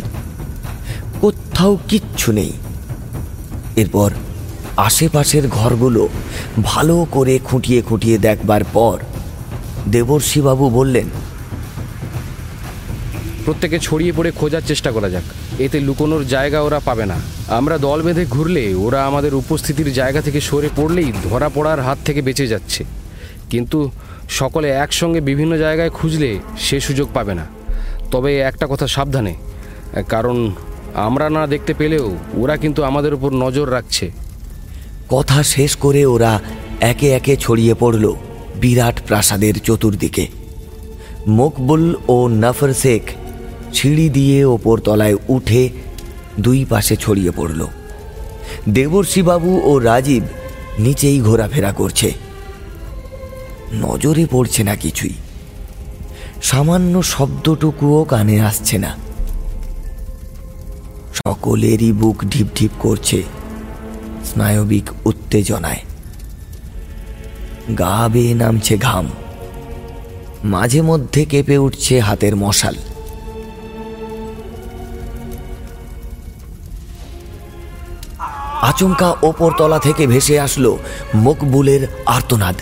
কোথাও কিচ্ছু নেই। এরপর আশেপাশের ঘরগুলো ভালো করে খুঁটিয়ে খুঁটিয়ে দেখবার পর দেবর্ষিবাবু বললেন, প্রত্যেকে ছড়িয়ে পড়ে খোঁজার চেষ্টা করা যাক। এতে লুকোনোর জায়গা ওরা পাবে না। আমরা দল বেঁধে ঘুরলে ওরা আমাদের উপস্থিতির জায়গা থেকে সরে পড়লেই ধরা পড়ার হাত থেকে বেঁচে যাচ্ছে। কিন্তু সকলে একসঙ্গে বিভিন্ন জায়গায় খুঁজলে সে সুযোগ পাবে না। তবে একটা কথা সাবধানে, কারণ আমরা না দেখতে পেলেও ওরা কিন্তু আমাদের উপর নজর রাখছে। কথা শেষ করে ওরা একে একে ছড়িয়ে পড়ল বিরাট প্রাসাদের চতুর্দিকে। মকবুল ও নফর শেখ সিঁড়ি দিয়ে ওপর তলায় উঠে দুই পাশে ছড়িয়ে পড়ল। দেবর্ষিবাবু ও রাজীব নিচেই ঘোরাফেরা করছে। নজরে পড়ছে না কিছুই। সামান্য শব্দটুকুও কানে আসছে না। সকলেরই বুক ঢিপ ঢিপ করছে স্নায়বিক উত্তেজনায়। গা বেয়ে নামছে ঘাম। মাঝে মধ্যে কেঁপে উঠছে হাতের মশাল। আচমকা ওপর তলা থেকে ভেসে আসলো মকবুলের আর্তনাদ।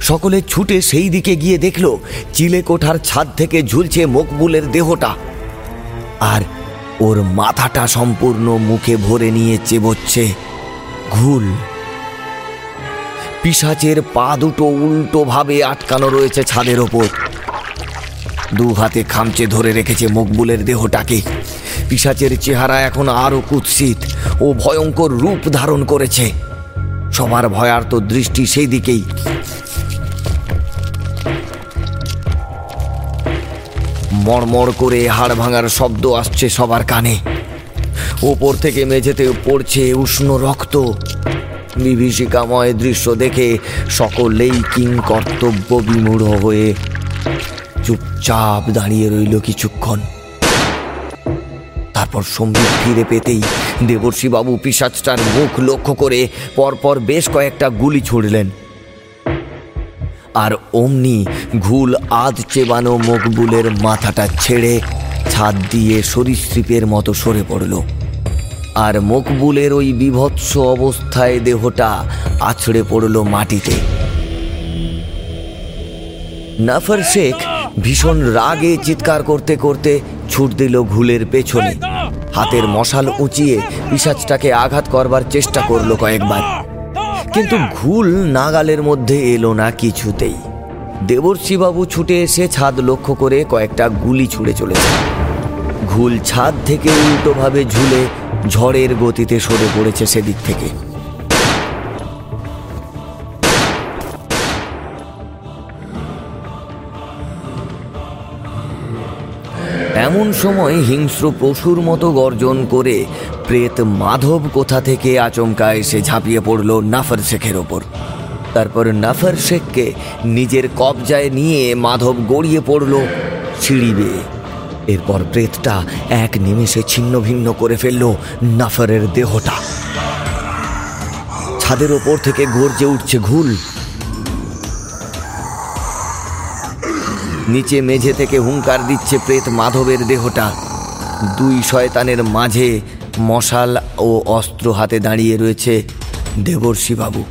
সকলে ছুটে সেই দিকে গিয়ে দেখল চিলে কোঠার ছাদ থেকে ঝুলছে মকবুলের দেহটা। আর ওর মাথাটা সম্পূর্ণ মুখে ভরে নিয়ে চেবোচ্ছে ঘুল। পিসাচের পা দুটো উল্টো ভাবে আটকানো রয়েছে ছাদের ওপর। দু হাতে খামচে ধরে রেখেছে মকবুলের দেহটাকে। পিসাচের চেহারা এখন আরও কুৎসিত ও ভয়ঙ্কর রূপ ধারণ করেছে। সবার ভয়ার্ত দৃষ্টি সেই দিকেই মড়মড় করে হাড় ভাঙার শব্দ আসছে সবার কানে। ওপর থেকে মেঝেতে পড়ছে উষ্ণ রক্ত। বিভীষিকাময় দৃশ্য দেখে সকলেই কিং কর্তব্য বিমূঢ় হয়ে চুপচাপ দাঁড়িয়ে রইল কিছুক্ষণ। তারপর সম্বিত ফিরে পেতেই দেবর্ষী বাবু পিসাচটার মুখ লক্ষ্য করে পরপর বেশ কয়েকটা গুলি ছুড়লেন। আর অমনি ঘুল আধ চেবানো মকবুলের মাথাটা ছেড়ে ছাদ দিয়ে সরীসৃপের মতো সরে পড়ল। আর মকবুলের ওই বিভৎস অবস্থায় দেহটা আছড়ে পড়ল মাটিতে। নাফার শেখ ভীষণ রাগে চিৎকার করতে করতে ছুট দিল ঘুলের পেছনে। হাতের মশাল উঁচিয়ে পিসাজটাকে আঘাত করবার চেষ্টা করল কয়েকবার। কিন্তু ঘুল নাগালের মধ্যে এলো না কিছুতেই। দেবর্ষিবাবু ছুটে এসে ছাদ লক্ষ্য করে কয়েকটা গুলি ছুঁড়ে চলেছে। ঘুল ছাদ থেকে উল্টোভাবে ঝুলে ঝড়ের গতিতে সরে পড়েছে সেদিক থেকে। এমন সময় হিংস্র পশুর মতো গর্জন করে প্রেত মাধব কোথা থেকে আচমকা এসে ঝাঁপিয়ে পড়ল নাফর শেখের ওপর। তারপর নাফর শেখকে নিজের কবজায় নিয়ে মাধব গড়িয়ে পড়ল সিঁড়ি বেয়ে। এরপর প্রেতটা এক নিমেষে ছিন্ন ভিন্ন করে ফেলল নাফরের দেহটা। ছাদের ওপর থেকে গর্জে উঠছে ঘুল নিচে মেঝে থেকে হুঙ্কার দিচ্ছে প্রেত মাধবের দেহটা। দুই শয়তানের মাঝে মশাল ও অস্ত্র হাতে দাঁড়িয়ে রয়েছে দেবর্ষী বাবু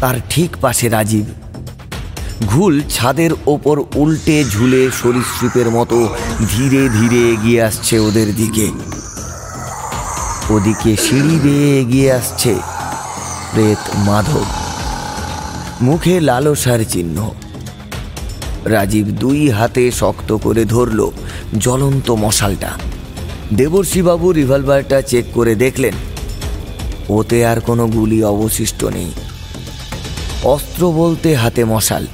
তার ঠিক পাশে রাজীব। ঘুল ছাদের ওপর উল্টে ঝুলে সরীসৃপের মতো ধীরে ধীরে এগিয়ে আসছে ওদের দিকে। ওদিকে সিঁড়ি বেয়ে এগিয়ে আসছে প্রেত মাধব। মুখে লালসার চিহ্ন। রাজীব দুই হাতে শক্ত করে ধরল জ্বলন্ত মশালটা। দেবর্ষীবাবু রিভলভারটা চেক করে দেখলেন, ওতে আর কোনো গুলি অবশিষ্ট নেই। অস্ত্র বলতে হাতে মশাল।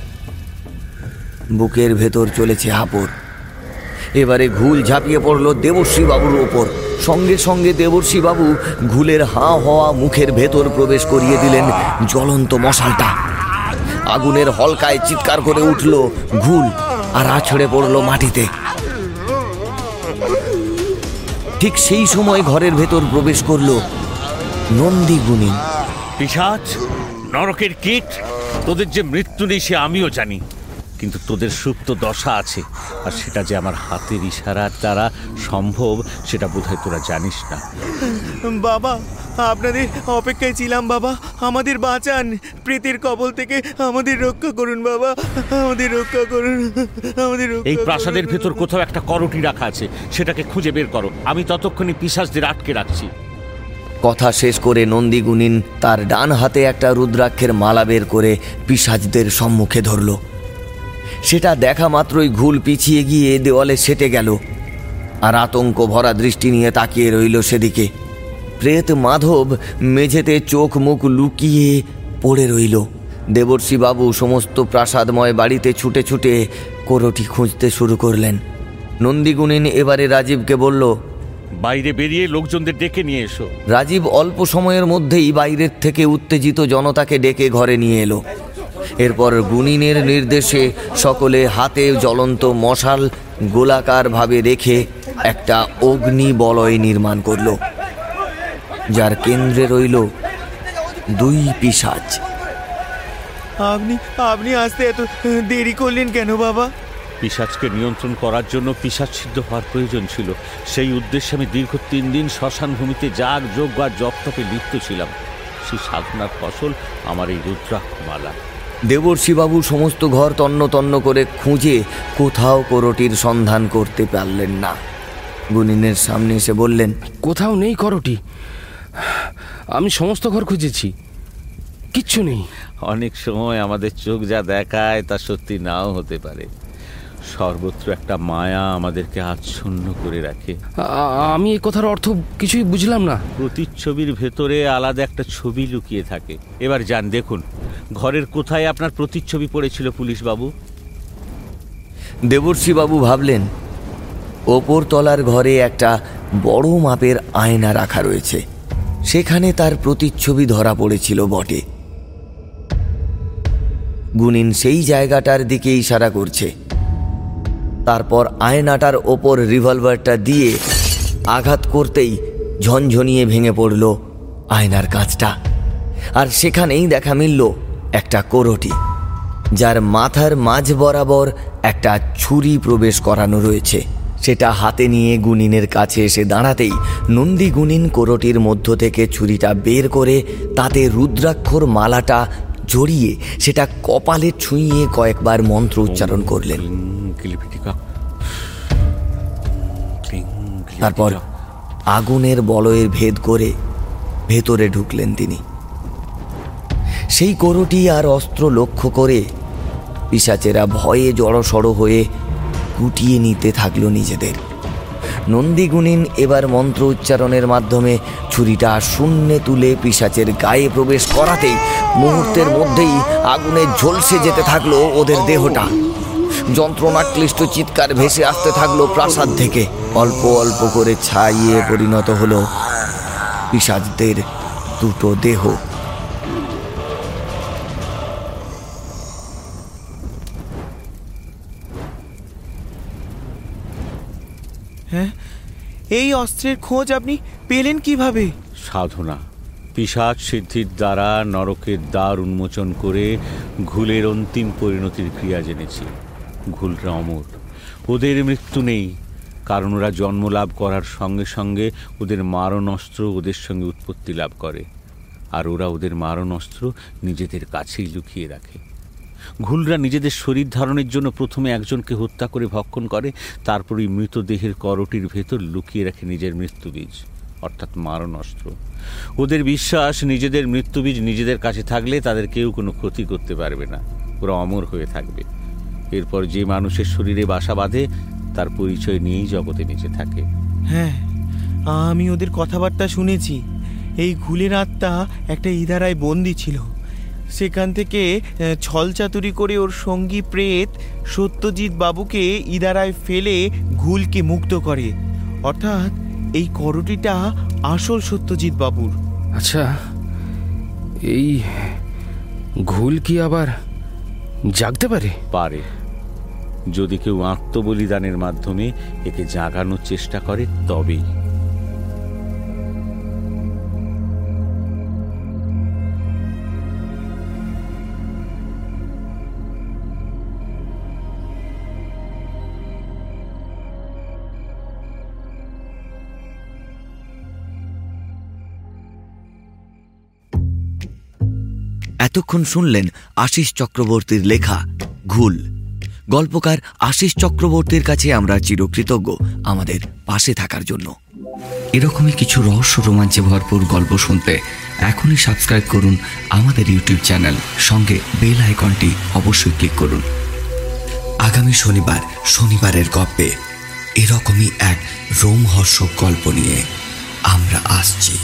বুকের ভেতর চলেছে হাপড় এবারে ঘুল ঝাঁপিয়ে পড়ল দেবর্ষী বাবুর ওপর সঙ্গে সঙ্গে দেবর্ষী বাবু ঘুলের হাঁ হওয়া মুখের ভেতর প্রবেশ করিয়ে দিলেন জ্বলন্ত মশালটা। আগুনের হলকায় চিৎকার করে উঠল ঘুল আর আছড়ে পড়ল মাটিতে। ঠিক সেই সময় ঘরের ভেতর প্রবেশ করল নন্দী গুণী পিসাচ নরকের কীট, তোদের যে মৃত্যু নেই সে আমিও জানি। কিন্তু তোদের সুপ্ত দশা আছে আর সেটা যে আমার হাতের ইশারার দ্বারা সম্ভব সেটা বোধহয় তোরা জানিস না। বাবা আপনাদের অপেক্ষায় ছিলাম বাবা আমাদের বাঁচান প্রীতির কবল থেকে আমাদের রক্ষা করুন বাবা আমাদের রক্ষা করুন আমাদের এই প্রাসাদের ভেতর কোথাও একটা করটি রাখা আছে সেটাকে খুঁজে বের করো আমি ততক্ষণে পিসাচদের আটকে রাখছি। কথা শেষ করে নন্দীগুণিন তার ডান হাতে একটা রুদ্রাক্ষের মালা বের করে পিসাজদের সম্মুখে ধরল। সেটা দেখা মাত্রই ঘুল পিছিয়ে গিয়ে দেওয়ালে সেটে গেল। আর আতঙ্ক ভরা দৃষ্টি নিয়ে তাকিয়ে রইল সেদিকে। প্রেত মাধব মেঝেতে চোখ মুখ লুকিয়ে পড়ে রইল। দেবর্ষী বাবু সমস্ত প্রাসাদময় বাড়িতে ছুটে ছুটে কোরটি খুঁজতে শুরু করলেন। নন্দীগুণিন এবারে রাজীবকে বলল বাইরে বেরিয়ে লোকজনদের ডেকে নিয়ে এসো। রাজীব অল্প সময়ের মধ্যেই বাইরের থেকে উত্তেজিত জনতাকে ডেকে ঘরে নিয়ে এলো। এরপর গুনিনের নির্দেশে সকলে হাতে জ্বলন্ত মশাল গোলাকারভাবে রেখে একটা অগ্নি বলয় নির্মাণ করল যার কেন্দ্রে রইল দুই পিসাজ আপনি আপনি আসতে এত দেরি করলেন কেন বাবা? পিসাজকে নিয়ন্ত্রণ করার জন্য পিসাজ সিদ্ধ হওয়ার প্রয়োজন ছিল। সেই উদ্দেশ্যে আমি দীর্ঘ তিন দিন শ্মশান ভূমিতে যাগ যোগ আর জপতপে লিপ্ত ছিলাম। সেই সাধনার ফসল আমার এই রুদ্রাক্ষমালা। দেবর্ষীবাবু সমস্ত ঘর তন্ন তন্ন করে খুঁজে কোথাও করটির সন্ধান করতে পারলেন না। গুনিনের সামনে এসে বললেন কোথাও নেই করটি। আমি সমস্ত ঘর খুঁজেছি। কিচ্ছু নেই। অনেক সময় আমাদের চোখ যা দেখায় তা সত্যি নাও হতে পারে। সর্বত্র একটা মায়া আমাদেরকে আচ্ছন্ন করে রাখে। আমি এই কথার অর্থ কিছুই বুঝলাম না। প্রতিচ্ছবির ভেতরে আলাদা একটা ছবি লুকিয়ে থাকে। এবার যান দেখুন ঘরের কোথায় আপনার প্রতিচ্ছবি পড়েছিল পুলিশ বাবু দেবর্ষীবাবু ভাবলেন ওপর তলার ঘরে একটা বড় মাপের আয়না রাখা রয়েছে। সেখানে তার প্রতিচ্ছবি ধরা পড়েছিল বটে। গুনিন সেই জায়গাটার দিকে ইশারা করছে। তারপর আয়নাটার ওপর রিভলভারটা দিয়ে আঘাত করতেই ঝনঝনিয়ে ভেঙে পড়ল আয়নার কাঁচটা। আর সেখানেই দেখা মিলল একটা কোরটি, যার মাথার মাঝ বরাবর একটা ছুরি প্রবেশ করানো রয়েছে। সেটা হাতে নিয়ে গুনিনের কাছে এসে দাঁড়াতেই নন্দী গুনিন কোরটির মধ্য থেকে ছুরিটা বের করে তাতে রুদ্রাক্ষর মালাটা জড়িয়ে সেটা কপালে ছুঁয়ে কয়েকবার মন্ত্র উচ্চারণ করলেন। তারপর আগুনের বলয়ের ভেদ করে ভেতরে ঢুকলেন তিনি। সেই কোরটি আর অস্ত্র লক্ষ্য করে পিসাচেরা ভয়ে জড়সড় হয়ে গুটিয়ে নিতে থাকল নিজেদের। নন্দীগুণিন এবার মন্ত্র উচ্চারণের মাধ্যমে ছুরিটা শূন্যে তুলে পিসাচের গায়ে প্রবেশ করাতেই মুহূর্তের মধ্যেই আগুনে ঝলসে যেতে থাকল ওদের দেহটা। যন্ত্রণাক্লিষ্ট চিৎকার ভেসে আসতে থাকল প্রাসাদ থেকে। অল্প অল্প করে ছাইয়ে পরিণত হলো পিসাজদের দুটো দেহ। এই অস্ত্রের খোঁজ আপনি পেলেন কীভাবে? সাধনা। পিসাচ সিদ্ধির দ্বারা নরকের দ্বার উন্মোচন করে ঘুলের অন্তিম পরিণতির ক্রিয়া জেনেছি। ঘুলরা অমর, ওদের মৃত্যু নেই, কারণ ওরা জন্ম লাভ করার সঙ্গে সঙ্গে ওদের মারণ অস্ত্র ওদের সঙ্গে উৎপত্তি লাভ করে। আর ওরা ওদের মারণ অস্ত্র নিজেদের কাছেই লুকিয়ে রাখে। ঘুলরা নিজেদের শরীর ধারণের জন্য প্রথমে একজনকে হত্যা করে ভক্ষণ করে তারপরই মৃতদেহের করটির ভেতর লুকিয়ে রাখে নিজের মৃত্যুবীজ, অর্থাৎ মারণ অস্ত্র ওদের বিশ্বাস, নিজেদের মৃত্যুবীজ নিজেদের কাছে থাকলে তাদের কেউ কোনো ক্ষতি করতে পারবে না। ওরা অমর হয়ে থাকবে। এরপর যে মানুষের শরীরে বাসা বাঁধে, তার পরিচয় নিয়েই জগতে নিচে থাকে। হ্যাঁ আমি ওদের কথাবার্তা শুনেছি। এই ঘুলের আত্মা একটা ইদারায় বন্দি ছিল। সেখান থেকে ছলচাতুরি করে ওর সঙ্গী প্রেত সত্যজিৎ বাবুকে ইদারায় ফেলে ঘুলকে মুক্ত করে। অর্থাৎ এই করটিটা আসল সত্যজিৎ বাবুর। আচ্ছা এই ঘুল কি আবার জাগতে পারে? পারে। যদি কেউ আত্মবলিদানের মাধ্যমে একে জাগানোর চেষ্টা করে তবেই। এতক্ষণ শুনলেন আশিস চক্রবর্তীর লেখা, ঘুল। গল্পকার আশিস চক্রবর্তীর কাছে আমরা চিরকৃতজ্ঞ আমাদের পাশে থাকার জন্য। এরকমই কিছু রহস্য রোমাঞ্চে ভরপুর গল্প শুনতে এখনই সাবস্ক্রাইব করুন আমাদের ইউটিউব চ্যানেল। সঙ্গে বেল আইকনটি অবশ্যই ক্লিক করুন। আগামী শনিবার, শনিবারের গল্পে এরকমই এক রোমহর্ষক গল্প নিয়ে আমরা আসছি।